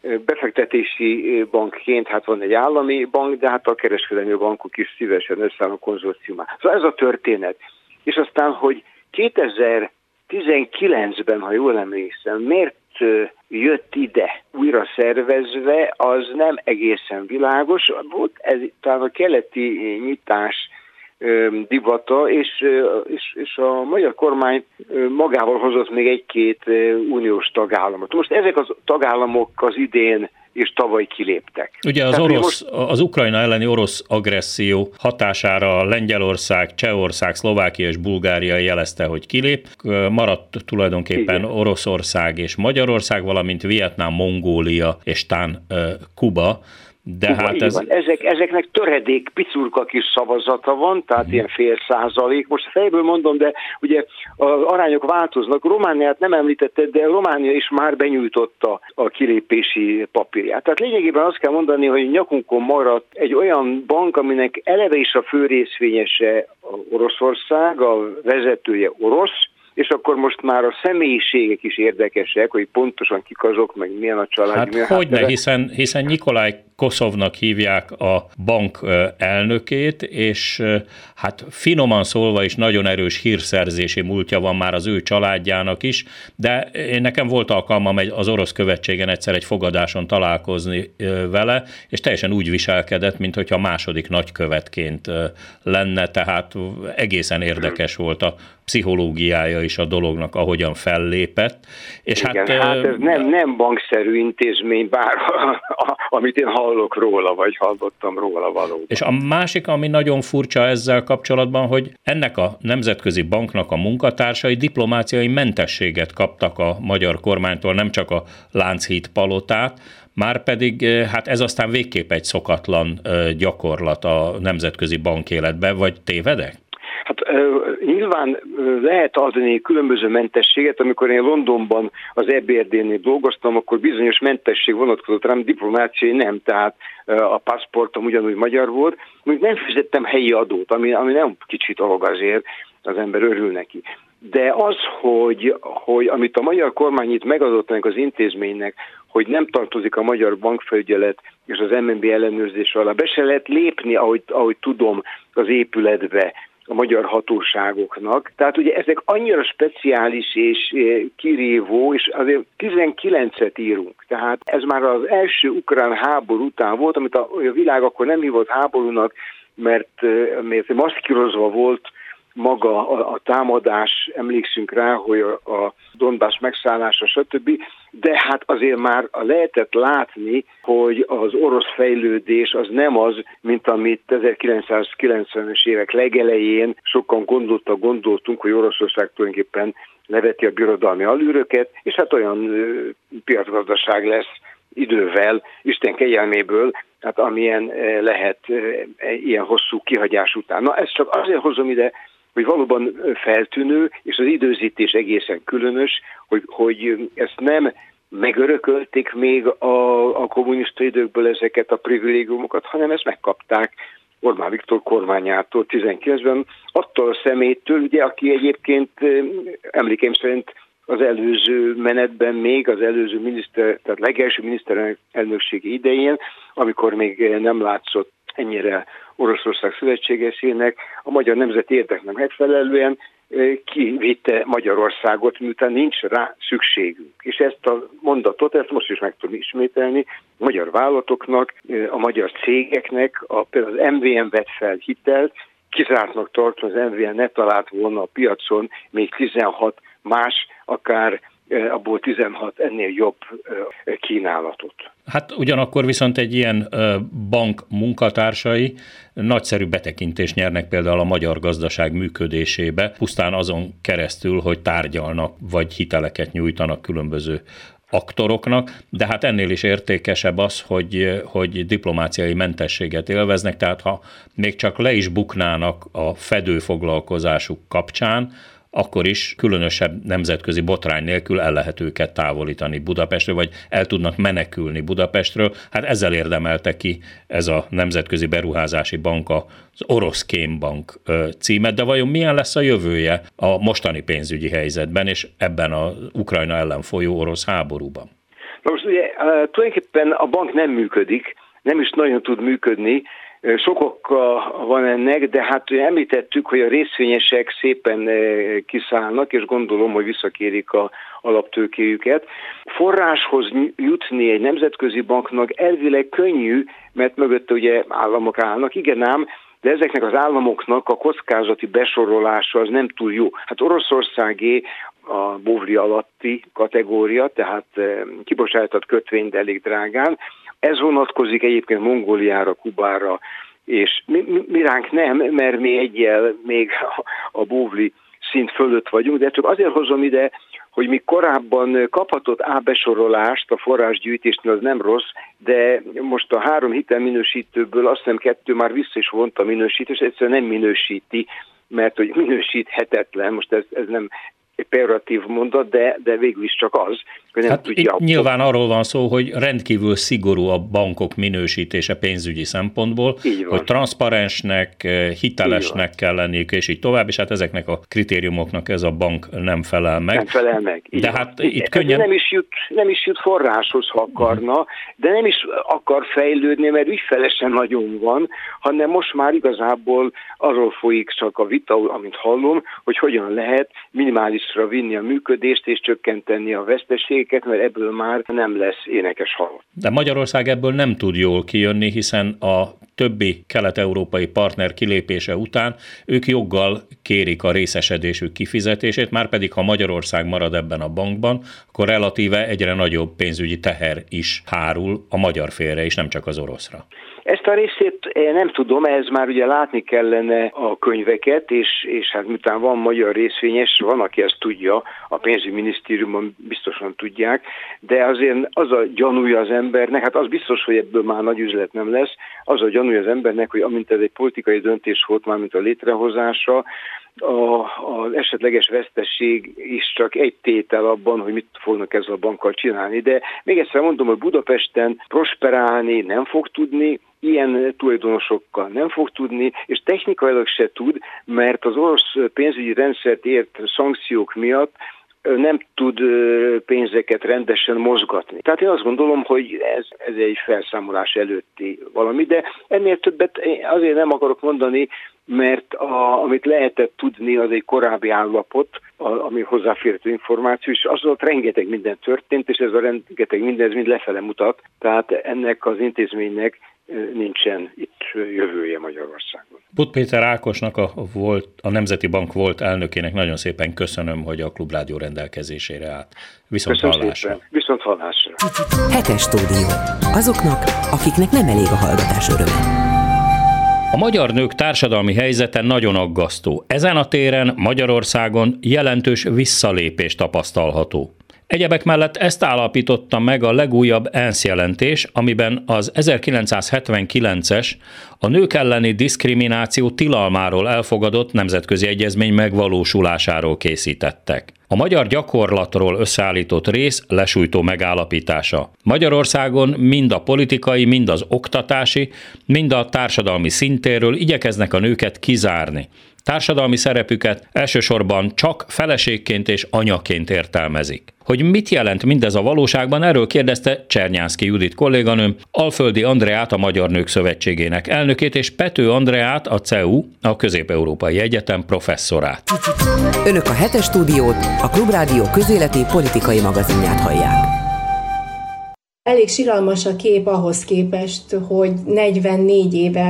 eh, befektetési bankként, hát van egy állami bank, de hát a kereskedelmi bankok is szívesen összeáll a konzorciumá. Szóval ez a történet. És aztán, hogy 2019-ben, ha jól emlékszem, miért jött ide újra szervezve, az nem egészen világos. Volt ez talán a keleti nyitás divata, és, és, és a magyar kormány magával hozott még egy-két uniós tagállamot. Most ezek az tagállamok az idén és tavaly kiléptek. Ugye az, orosz, most... az Ukrajna elleni orosz agresszió hatására Lengyelország, Csehország, Szlovákia és Bulgária jelezte, hogy kilép. Maradt tulajdonképpen Igen. Oroszország és Magyarország, valamint Vietnám, Mongólia és tán Kuba. De hát ez... Ezek, ezeknek töredék, picurka kis szavazata van, tehát mm. ilyen fél százalék. Most fejből mondom, de ugye az arányok változnak. Romániát nem említetted, de Románia is már benyújtotta a kilépési papírját. Tehát lényegében azt kell mondani, hogy nyakunkon maradt egy olyan bank, aminek eleve is a fő részvényese Oroszország, a vezetője orosz, és akkor most már a személyiségek is érdekesek, hogy pontosan kik azok, meg milyen a család. Hát milyen hogyne, hiszen, hiszen Nikolaj Koszovnak hívják a bank elnökét, és hát finoman szólva is nagyon erős hírszerzési múltja van már az ő családjának is, de én nekem volt alkalmam egy, az orosz követségen egyszer egy fogadáson találkozni vele, és teljesen úgy viselkedett, mint hogyha második nagykövetként lenne, tehát egészen érdekes volt a pszichológiája is a dolognak, ahogyan fellépett. És Igen, hát, hát ez nem, nem bankszerű intézmény, bár amit én hallok róla, vagy hallottam róla valóban. És a másik, ami nagyon furcsa ezzel kapcsolatban, hogy ennek a nemzetközi banknak a munkatársai diplomáciai mentességet kaptak a magyar kormánytól, nem csak a Lánchíd palotát, már pedig hát ez aztán végképp egy szokatlan gyakorlat a nemzetközi bankéletben, vagy tévedek? Hát nyilván lehet adni különböző mentességet, amikor én Londonban az EBRD-nél dolgoztam, akkor bizonyos mentesség vonatkozott rám, diplomáciai nem, tehát a paszportom ugyanúgy magyar volt, még nem fizettem helyi adót, ami, ami nem kicsit dolog azért, az ember örül neki. De az, hogy, hogy amit a magyar kormány itt megadott ennek az intézménynek, hogy nem tartozik a magyar bankfelügyelet és az MNB ellenőrzés alá, be se lehet lépni, ahogy, ahogy tudom, az épületbe, a magyar hatóságoknak. Tehát ugye ezek annyira speciális és eh, kirívó, és azért 19-et írunk. Tehát ez már az első ukrán háború után volt, amit a, világ akkor nem hívott háborúnak, mert, eh, mert maszkírozva volt maga a, a támadás, emlékszünk rá, hogy a, a Donbass megszállása, stb. De hát azért már lehetett látni, hogy az orosz fejlődés az nem az, mint amit 1990-es évek legelején sokan gondoltak, gondoltunk, hogy Oroszország tulajdonképpen leveti a birodalmi alűröket, és hát olyan piacgazdaság lesz idővel, Isten kegyelméből, hát amilyen lehet ilyen hosszú kihagyás után. Na ezt csak azért hozom ide, hogy valóban feltűnő, és az időzítés egészen különös, hogy, hogy ezt nem megörökölték még a, a kommunista időkből ezeket a privilégiumokat, hanem ezt megkapták Orbán Viktor kormányától 19-ben, attól a szemétől, ugye, aki egyébként emlékeim szerint az előző menetben még, az előző miniszter, tehát legelső miniszterelnökségi idején, amikor még nem látszott ennyire Oroszország szövetségesének a magyar nemzeti érdeknek megfelelően kivitte Magyarországot, miután nincs rá szükségünk. És ezt a mondatot, ezt most is meg tudom ismételni, a magyar vállalatoknak, a magyar cégeknek, a, például az MVM vett fel hitelt, kizártnak tartva az MVM ne talált volna a piacon még 16 más, akár abból 16 ennél jobb kínálatot. Hát ugyanakkor viszont egy ilyen bank munkatársai nagyszerű betekintést nyernek például a magyar gazdaság működésébe, pusztán azon keresztül, hogy tárgyalnak vagy hiteleket nyújtanak különböző aktoroknak, de hát ennél is értékesebb az, hogy, hogy diplomáciai mentességet élveznek, tehát ha még csak le is buknának a fedőfoglalkozásuk kapcsán, akkor is különösebb nemzetközi botrány nélkül el lehet őket távolítani Budapestről, vagy el tudnak menekülni Budapestről. Hát ezzel érdemelte ki ez a Nemzetközi Beruházási Bank az Orosz Kémbank címet, de vajon milyen lesz a jövője a mostani pénzügyi helyzetben, és ebben az Ukrajna ellen folyó orosz háborúban? Na most ugye tulajdonképpen a bank nem működik, nem is nagyon tud működni, sok oka van ennek, de hát említettük, hogy a részvényesek szépen kiszállnak, és gondolom, hogy visszakérik a alaptőkéjüket. Forráshoz jutni egy nemzetközi banknak elvileg könnyű, mert mögötte ugye államok állnak, igen ám, de ezeknek az államoknak a kockázati besorolása az nem túl jó. Hát Oroszországé a bóvri alatti kategória, tehát kibocsátott kötvény, de elég drágán. Ez vonatkozik egyébként Mongóliára, Kubára, és mi, mi, mi ránk nem, mert mi egyel még a, bóvli szint fölött vagyunk, de csak azért hozom ide, hogy mi korábban kaphatott A besorolást a forrásgyűjtésnél, az nem rossz, de most a három hitelminősítőből azt hiszem kettő már vissza is vonta a minősítést, egyszerűen nem minősíti, mert hogy minősíthetetlen, most ez, ez nem pejoratív mondat, de, de végül is csak az, hogy nem hát tudja. Itt nyilván arról van szó, hogy rendkívül szigorú a bankok minősítése pénzügyi szempontból, hogy transzparensnek, eh, hitelesnek kell lenniük, és így tovább, és hát ezeknek a kritériumoknak ez a bank nem felel meg. Nem felel meg. de van. hát itt könnyen... Nem is, jut, nem is jut forráshoz, ha akarna, de nem is akar fejlődni, mert ügyfelesen nagyon van, hanem most már igazából arról folyik csak a vita, amit hallom, hogy hogyan lehet minimális minimálisra vinni a működést és csökkenteni a veszteségeket, mert ebből már nem lesz énekes hal. De Magyarország ebből nem tud jól kijönni, hiszen a többi kelet-európai partner kilépése után ők joggal kérik a részesedésük kifizetését, már pedig ha Magyarország marad ebben a bankban, akkor relatíve egyre nagyobb pénzügyi teher is hárul a magyar félre is, nem csak az oroszra. Ezt a részét én nem tudom, ez már ugye látni kellene a könyveket, és, és hát miután van magyar részvényes, van, aki ezt tudja, a pénzügyminisztériumban biztosan tudják, de azért az a gyanúja az embernek, hát az biztos, hogy ebből már nagy üzlet nem lesz, az a gyanúja az embernek, hogy amint ez egy politikai döntés volt, már mint a létrehozása, a, az esetleges vesztesség is csak egy tétel abban, hogy mit fognak ezzel a bankkal csinálni. De még egyszer mondom, hogy Budapesten prosperálni nem fog tudni, ilyen tulajdonosokkal nem fog tudni, és technikailag se tud, mert az orosz pénzügyi rendszert ért szankciók miatt nem tud pénzeket rendesen mozgatni. Tehát én azt gondolom, hogy ez, ez egy felszámolás előtti valami, de ennél többet azért nem akarok mondani, mert a, amit lehetett tudni, az egy korábbi állapot, a, ami hozzáférhető információ, és az ott rengeteg minden történt, és ez a rengeteg minden, ez mind lefele mutat, tehát ennek az intézménynek nincsen itt jövője Magyarországon. Put Péter Ákosnak a, volt, a Nemzeti Bank volt elnökének nagyon szépen köszönöm, hogy a Klubrádió rendelkezésére állt. Viszont Köszönöm hallásra. Szépen. Viszont hallásra. Hetes stúdió. Azoknak, akiknek nem elég a hallgatás öröme. A magyar nők társadalmi helyzete nagyon aggasztó. Ezen a téren Magyarországon jelentős visszalépés tapasztalható. Egyebek mellett ezt állapította meg a legújabb ENSZ jelentés, amiben az 1979-es a nők elleni diszkrimináció tilalmáról elfogadott nemzetközi egyezmény megvalósulásáról készítettek. A magyar gyakorlatról összeállított rész lesújtó megállapítása. Magyarországon mind a politikai, mind az oktatási, mind a társadalmi szintéről igyekeznek a nőket kizárni. Társadalmi szerepüket elsősorban csak feleségként és anyaként értelmezik. Hogy mit jelent mindez a valóságban, erről kérdezte Csernyánszki Judit kolléganőm, Alföldi Andreát a Magyar Nők Szövetségének elnökét, és Pető Andreát a CEU, a Közép-Európai Egyetem professzorát. Önök a hetes stúdiót, a Klubrádió közéleti politikai magazinját hallják. Elég siralmas a kép ahhoz képest, hogy 44 éve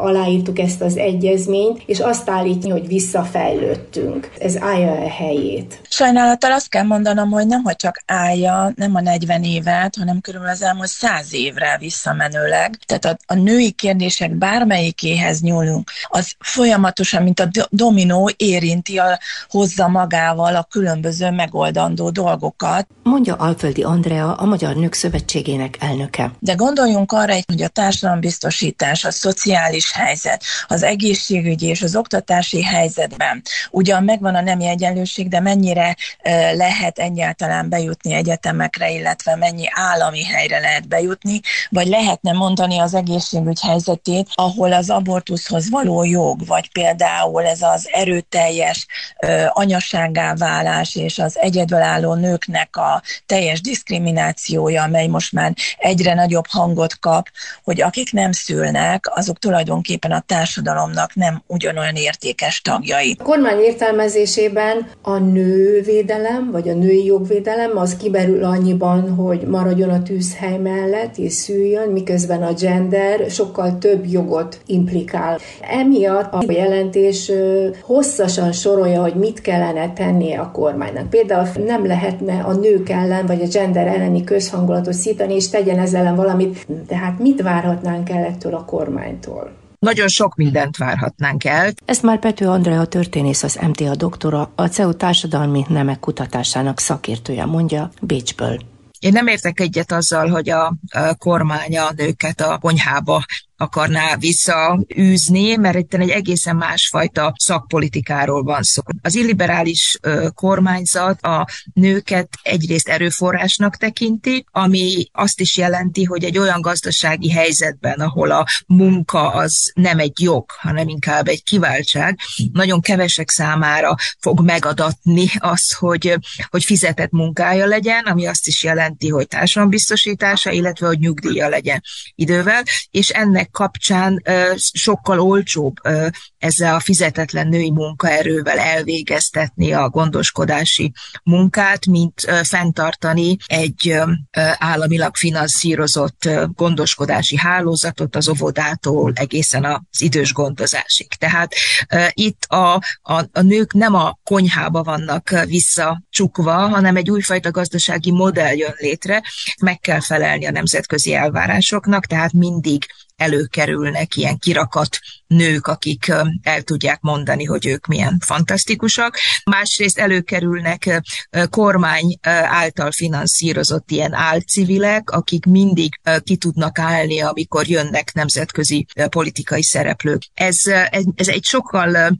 aláírtuk ezt az egyezményt, és azt állítja, hogy visszafejlődtünk. Ez állja a helyét. Sajnálattal azt kell mondanom, hogy nem, hogy csak állja, nem a 40 évet, hanem körülbelül az elmúlt 100 évre visszamenőleg. Tehát a, a női kérdések bármelyikéhez nyúlunk, az folyamatosan, mint a dominó érinti, a, hozza magával a különböző megoldandó dolgokat. Mondja Alföldi Andrea, a Magyar Nők Szövetség Szövetségének elnöke. De gondoljunk arra, hogy a társadalombiztosítás, a szociális helyzet, az egészségügyi és az oktatási helyzetben ugyan megvan a nemi egyenlőség, de mennyire lehet egyáltalán bejutni egyetemekre, illetve mennyi állami helyre lehet bejutni, vagy lehetne mondani az egészségügy helyzetét, ahol az abortuszhoz való jog, vagy például ez az erőteljes anyaságá válás és az egyedülálló nőknek a teljes diszkriminációja, amely most már egyre nagyobb hangot kap, hogy akik nem szülnek, azok tulajdonképpen a társadalomnak nem ugyanolyan értékes tagjai. A kormány értelmezésében a nővédelem, vagy a női jogvédelem az kiberül annyiban, hogy maradjon a tűzhely mellett és szüljön, miközben a gender sokkal több jogot implikál. Emiatt a jelentés hosszasan sorolja, hogy mit kellene tennie a kormánynak. Például nem lehetne a nők ellen, vagy a gender elleni közhangulatot szítani, és tegyen ezzel ellen valamit. Tehát mit várhatnánk el ettől a kormánytól? Nagyon sok mindent várhatnánk el. Ezt már Pető Andrea történész, az MTA doktora, a CEU társadalmi nemek kutatásának szakértője mondja Bécsből. Én nem értek egyet azzal, hogy a kormány a nőket a konyhába akarná visszaűzni, mert itt egy egészen másfajta szakpolitikáról van szó. Az illiberális kormányzat a nőket egyrészt erőforrásnak tekinti, ami azt is jelenti, hogy egy olyan gazdasági helyzetben, ahol a munka az nem egy jog, hanem inkább egy kiváltság, nagyon kevesek számára fog megadatni az, hogy, hogy fizetett munkája legyen, ami azt is jelenti, hogy társadalombiztosítása, illetve hogy nyugdíja legyen idővel, és ennek kapcsán sokkal olcsóbb ezzel a fizetetlen női munkaerővel elvégeztetni a gondoskodási munkát, mint fenntartani egy államilag finanszírozott gondoskodási hálózatot az óvodától egészen az idős gondozásig. Tehát itt a, a, a nők nem a konyhába vannak visszacsukva, hanem egy újfajta gazdasági modell jön létre, meg kell felelni a nemzetközi elvárásoknak, tehát mindig előkerülnek ilyen kirakat nők, akik el tudják mondani, hogy ők milyen fantasztikusak. Másrészt előkerülnek kormány által finanszírozott ilyen álcivilek, akik mindig ki tudnak állni, amikor jönnek nemzetközi politikai szereplők. Ez, ez egy sokkal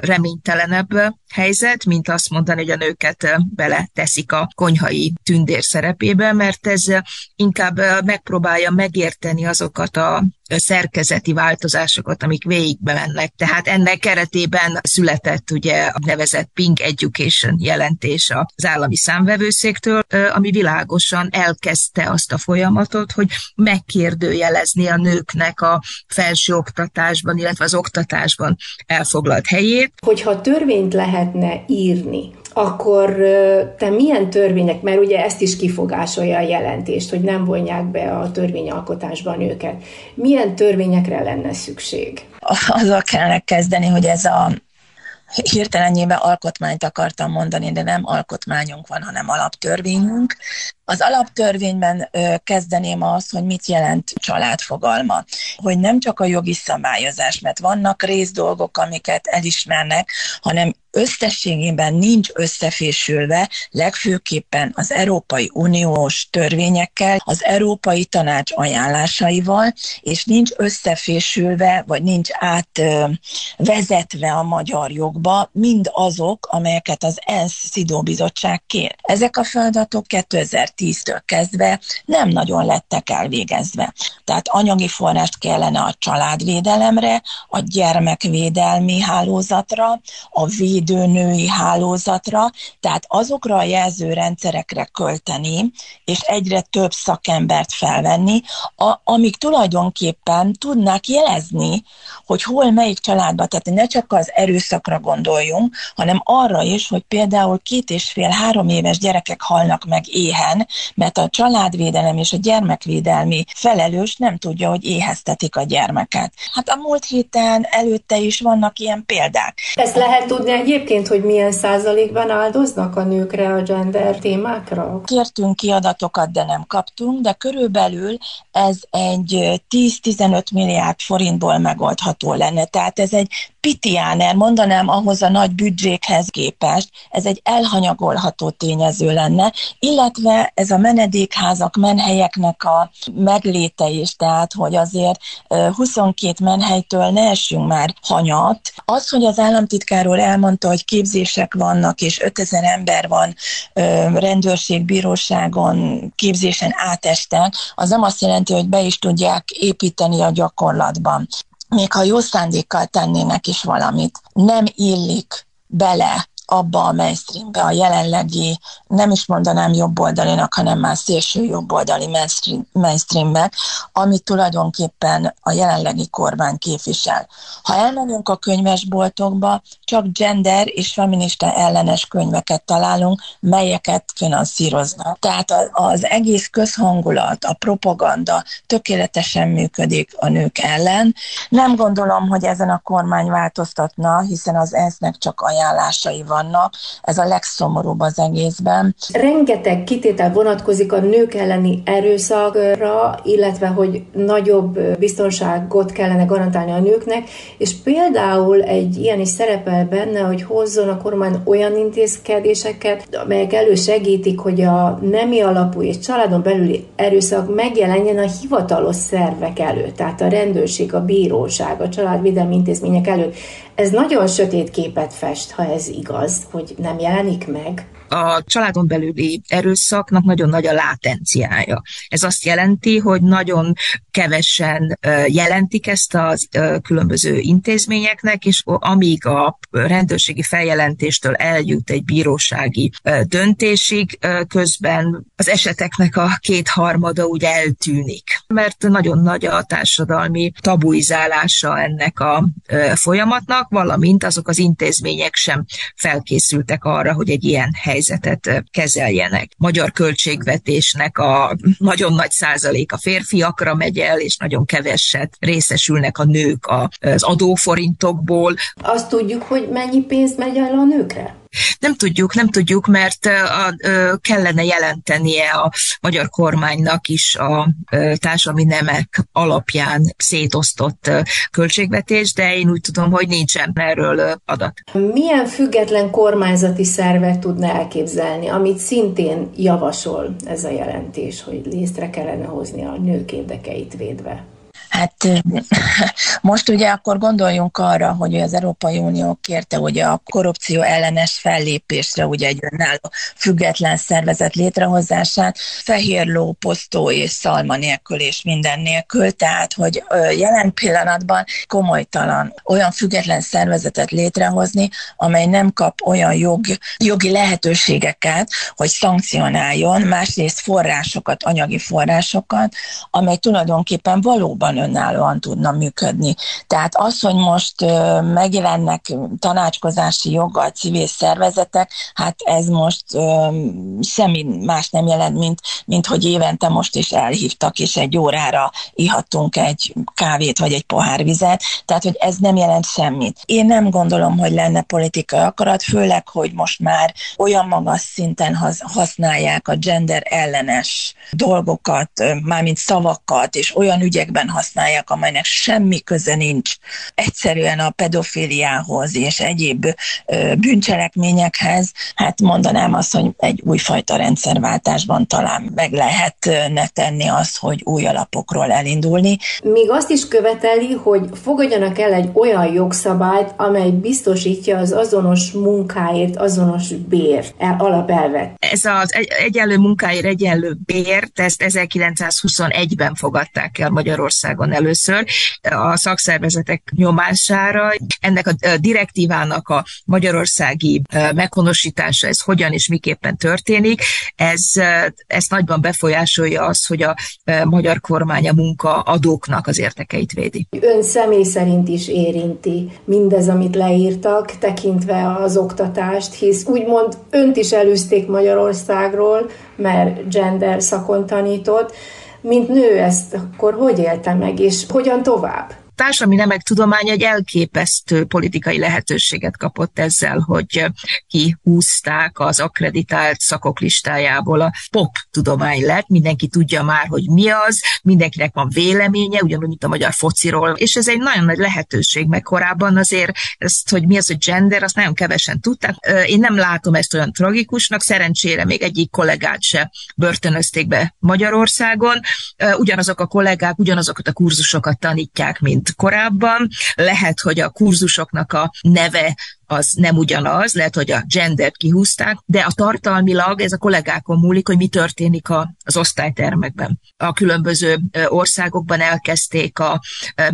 reménytelenebb helyzet, mint azt mondani, hogy a nőket bele teszik a konyhai tündér szerepébe, mert ez inkább megpróbálja megérteni azokat a szerkezeti változásokat, amik végigbe mennek. Tehát ennek keretében született ugye a nevezett Pink Education jelentés az állami számvevőszéktől, ami világosan elkezdte azt a folyamatot, hogy megkérdőjelezni a nőknek a felsőoktatásban, illetve az oktatásban elfoglalt helyét. Hogyha törvényt lehetne írni akkor te milyen törvények, mert ugye ezt is kifogásolja a jelentést, hogy nem vonják be a törvényalkotásban őket. Milyen törvényekre lenne szükség? Azzal kellene kezdeni, hogy ez a hirtelenjében alkotmányt akartam mondani, de nem alkotmányunk van, hanem alaptörvényünk. Az alaptörvényben kezdeném azt, hogy mit jelent családfogalma. Hogy nem csak a jogi szabályozás, mert vannak részdolgok, amiket elismernek, hanem összességében nincs összefésülve, legfőképpen az Európai Uniós törvényekkel, az Európai Tanács ajánlásaival, és nincs összefésülve, vagy nincs átvezetve a magyar jogba mind azok, amelyeket az ENSZ Szidó Bizottság kér. Ezek a feladatok 2010-től kezdve nem nagyon lettek elvégezve. Tehát anyagi forrást kellene a családvédelemre, a gyermekvédelmi hálózatra, a véd védőnői hálózatra, tehát azokra a jelzőrendszerekre költeni, és egyre több szakembert felvenni, a, amik tulajdonképpen tudnák jelezni, hogy hol melyik családban, tehát ne csak az erőszakra gondoljunk, hanem arra is, hogy például két és fél, három éves gyerekek halnak meg éhen, mert a családvédelem és a gyermekvédelmi felelős nem tudja, hogy éheztetik a gyermeket. Hát a múlt héten előtte is vannak ilyen példák. Ezt lehet tudni egy egyébként, hogy milyen százalékban áldoznak a nőkre a gender témákra? Kértünk ki adatokat, de nem kaptunk, de körülbelül ez egy 10-15 milliárd forintból megoldható lenne. Tehát ez egy pitiáner, mondanám ahhoz a nagy büdzsékhez képest, ez egy elhanyagolható tényező lenne, illetve ez a menedékházak, menhelyeknek a megléte is, tehát hogy azért 22 menhelytől ne essünk már hanyat. Az, hogy az államtitkáról elmondta, hogy képzések vannak, és 5000 ember van rendőrség, bíróságon képzésen átestek, az nem azt jelenti, hogy be is tudják építeni a gyakorlatban még ha jó szándékkal tennének is valamit, nem illik bele abba a mainstreambe, a jelenlegi, nem is mondanám jobboldalinak, hanem már szélső jobboldali mainstream, mainstreambe, amit tulajdonképpen a jelenlegi kormány képvisel. Ha elmenünk a könyvesboltokba, csak gender és feminista ellenes könyveket találunk, melyeket finanszíroznak. Tehát az egész közhangulat, a propaganda tökéletesen működik a nők ellen. Nem gondolom, hogy ezen a kormány változtatna, hiszen az ENSZ-nek csak ajánlásai van vannak. Ez a legszomorúbb az egészben. Rengeteg kitétel vonatkozik a nők elleni erőszakra, illetve hogy nagyobb biztonságot kellene garantálni a nőknek, és például egy ilyen is szerepel benne, hogy hozzon a kormány olyan intézkedéseket, amelyek elősegítik, hogy a nemi alapú és családon belüli erőszak megjelenjen a hivatalos szervek előtt, tehát a rendőrség, a bíróság, a családvédelmi intézmények előtt. Ez nagyon sötét képet fest, ha ez igaz, hogy nem jelenik meg a családon belüli erőszaknak nagyon nagy a látenciája. Ez azt jelenti, hogy nagyon kevesen jelentik ezt a különböző intézményeknek, és amíg a rendőrségi feljelentéstől eljut egy bírósági döntésig, közben az eseteknek a kétharmada úgy eltűnik, mert nagyon nagy a társadalmi tabuizálása ennek a folyamatnak, valamint azok az intézmények sem felkészültek arra, hogy egy ilyen hely helyzetet kezeljenek. Magyar költségvetésnek a nagyon nagy százalék a férfiakra megy el, és nagyon keveset részesülnek a nők az adóforintokból. Azt tudjuk, hogy mennyi pénz megy el a nőkre? Nem tudjuk, nem tudjuk, mert a, a, kellene jelentenie a magyar kormánynak is a társadalmi nemek alapján szétosztott költségvetés, de én úgy tudom, hogy nincsen erről adat. Milyen független kormányzati szervet tudna elképzelni, amit szintén javasol ez a jelentés, hogy létre kellene hozni a nők érdekeit védve? Hát most ugye akkor gondoljunk arra, hogy az Európai Unió kérte ugye a korrupció ellenes fellépésre ugye egy önálló független szervezet létrehozását, fehér ló, posztó és szalma nélkül és minden nélkül, tehát hogy jelen pillanatban komolytalan olyan független szervezetet létrehozni, amely nem kap olyan jog, jogi lehetőségeket, hogy szankcionáljon, másrészt forrásokat, anyagi forrásokat, amely tulajdonképpen valóban önállóan tudna működni. Tehát az, hogy most megjelennek tanácskozási joggal civil szervezetek, hát ez most semmi más nem jelent, mint, mint hogy évente most is elhívtak, és egy órára ihattunk egy kávét vagy egy pohár vizet, tehát hogy ez nem jelent semmit. Én nem gondolom, hogy lenne politikai akarat, főleg, hogy most már olyan magas szinten használják a gender ellenes dolgokat, mármint szavakat, és olyan ügyekben használják, használják, amelynek semmi köze nincs egyszerűen a pedofiliához és egyéb bűncselekményekhez, hát mondanám azt, hogy egy újfajta rendszerváltásban talán meg lehetne tenni azt, hogy új alapokról elindulni. Még azt is követeli, hogy fogadjanak el egy olyan jogszabályt, amely biztosítja az azonos munkáért azonos bért alapelvet. Ez az egy, egyenlő munkáért egyenlő bért, ezt 1921-ben fogadták el Magyarországon Magyarországon először a szakszervezetek nyomására. Ennek a direktívának a magyarországi meghonosítása, ez hogyan és miképpen történik, ez, ezt nagyban befolyásolja az, hogy a magyar kormány a munkaadóknak az értekeit védi. Ön személy szerint is érinti mindez, amit leírtak, tekintve az oktatást, hisz úgymond önt is elűzték Magyarországról, mert gender szakon tanított, mint nő ezt akkor hogy élte meg, és hogyan tovább? Társadalmi nemek tudomány egy elképesztő politikai lehetőséget kapott ezzel, hogy kihúzták az akreditált szakok listájából a pop tudomány lett, mindenki tudja már, hogy mi az, mindenkinek van véleménye, ugyanúgy, mint a magyar fociról, és ez egy nagyon nagy lehetőség, meg korábban azért ezt, hogy mi az, hogy gender, azt nagyon kevesen tudták. Én nem látom ezt olyan tragikusnak, szerencsére még egyik kollégát se börtönözték be Magyarországon. Ugyanazok a kollégák ugyanazokat a kurzusokat tanítják, mint korábban. Lehet, hogy a kurzusoknak a neve az nem ugyanaz, lehet, hogy a gendert kihúzták, de a tartalmilag ez a kollégákon múlik, hogy mi történik a, az osztálytermekben. A különböző országokban elkezdték, a,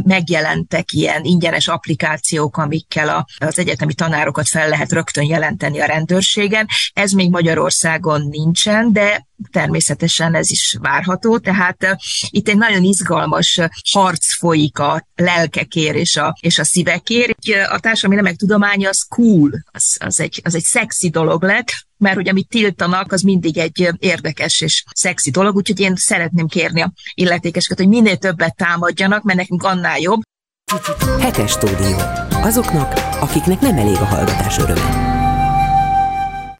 megjelentek ilyen ingyenes applikációk, amikkel a, az egyetemi tanárokat fel lehet rögtön jelenteni a rendőrségen. Ez még Magyarországon nincsen, de természetesen ez is várható, tehát itt egy nagyon izgalmas harc folyik a lelkekért és a, és a szívekért. A társadalmi nemek tudománya az cool, az, az, egy, az egy szexi dolog lett, mert hogy amit tiltanak, az mindig egy érdekes és szexi dolog, úgyhogy én szeretném kérni a illetékeseket, hogy minél többet támadjanak, mert nekünk annál jobb. Hetes stúdió. Azoknak, akiknek nem elég a hallgatás öröme.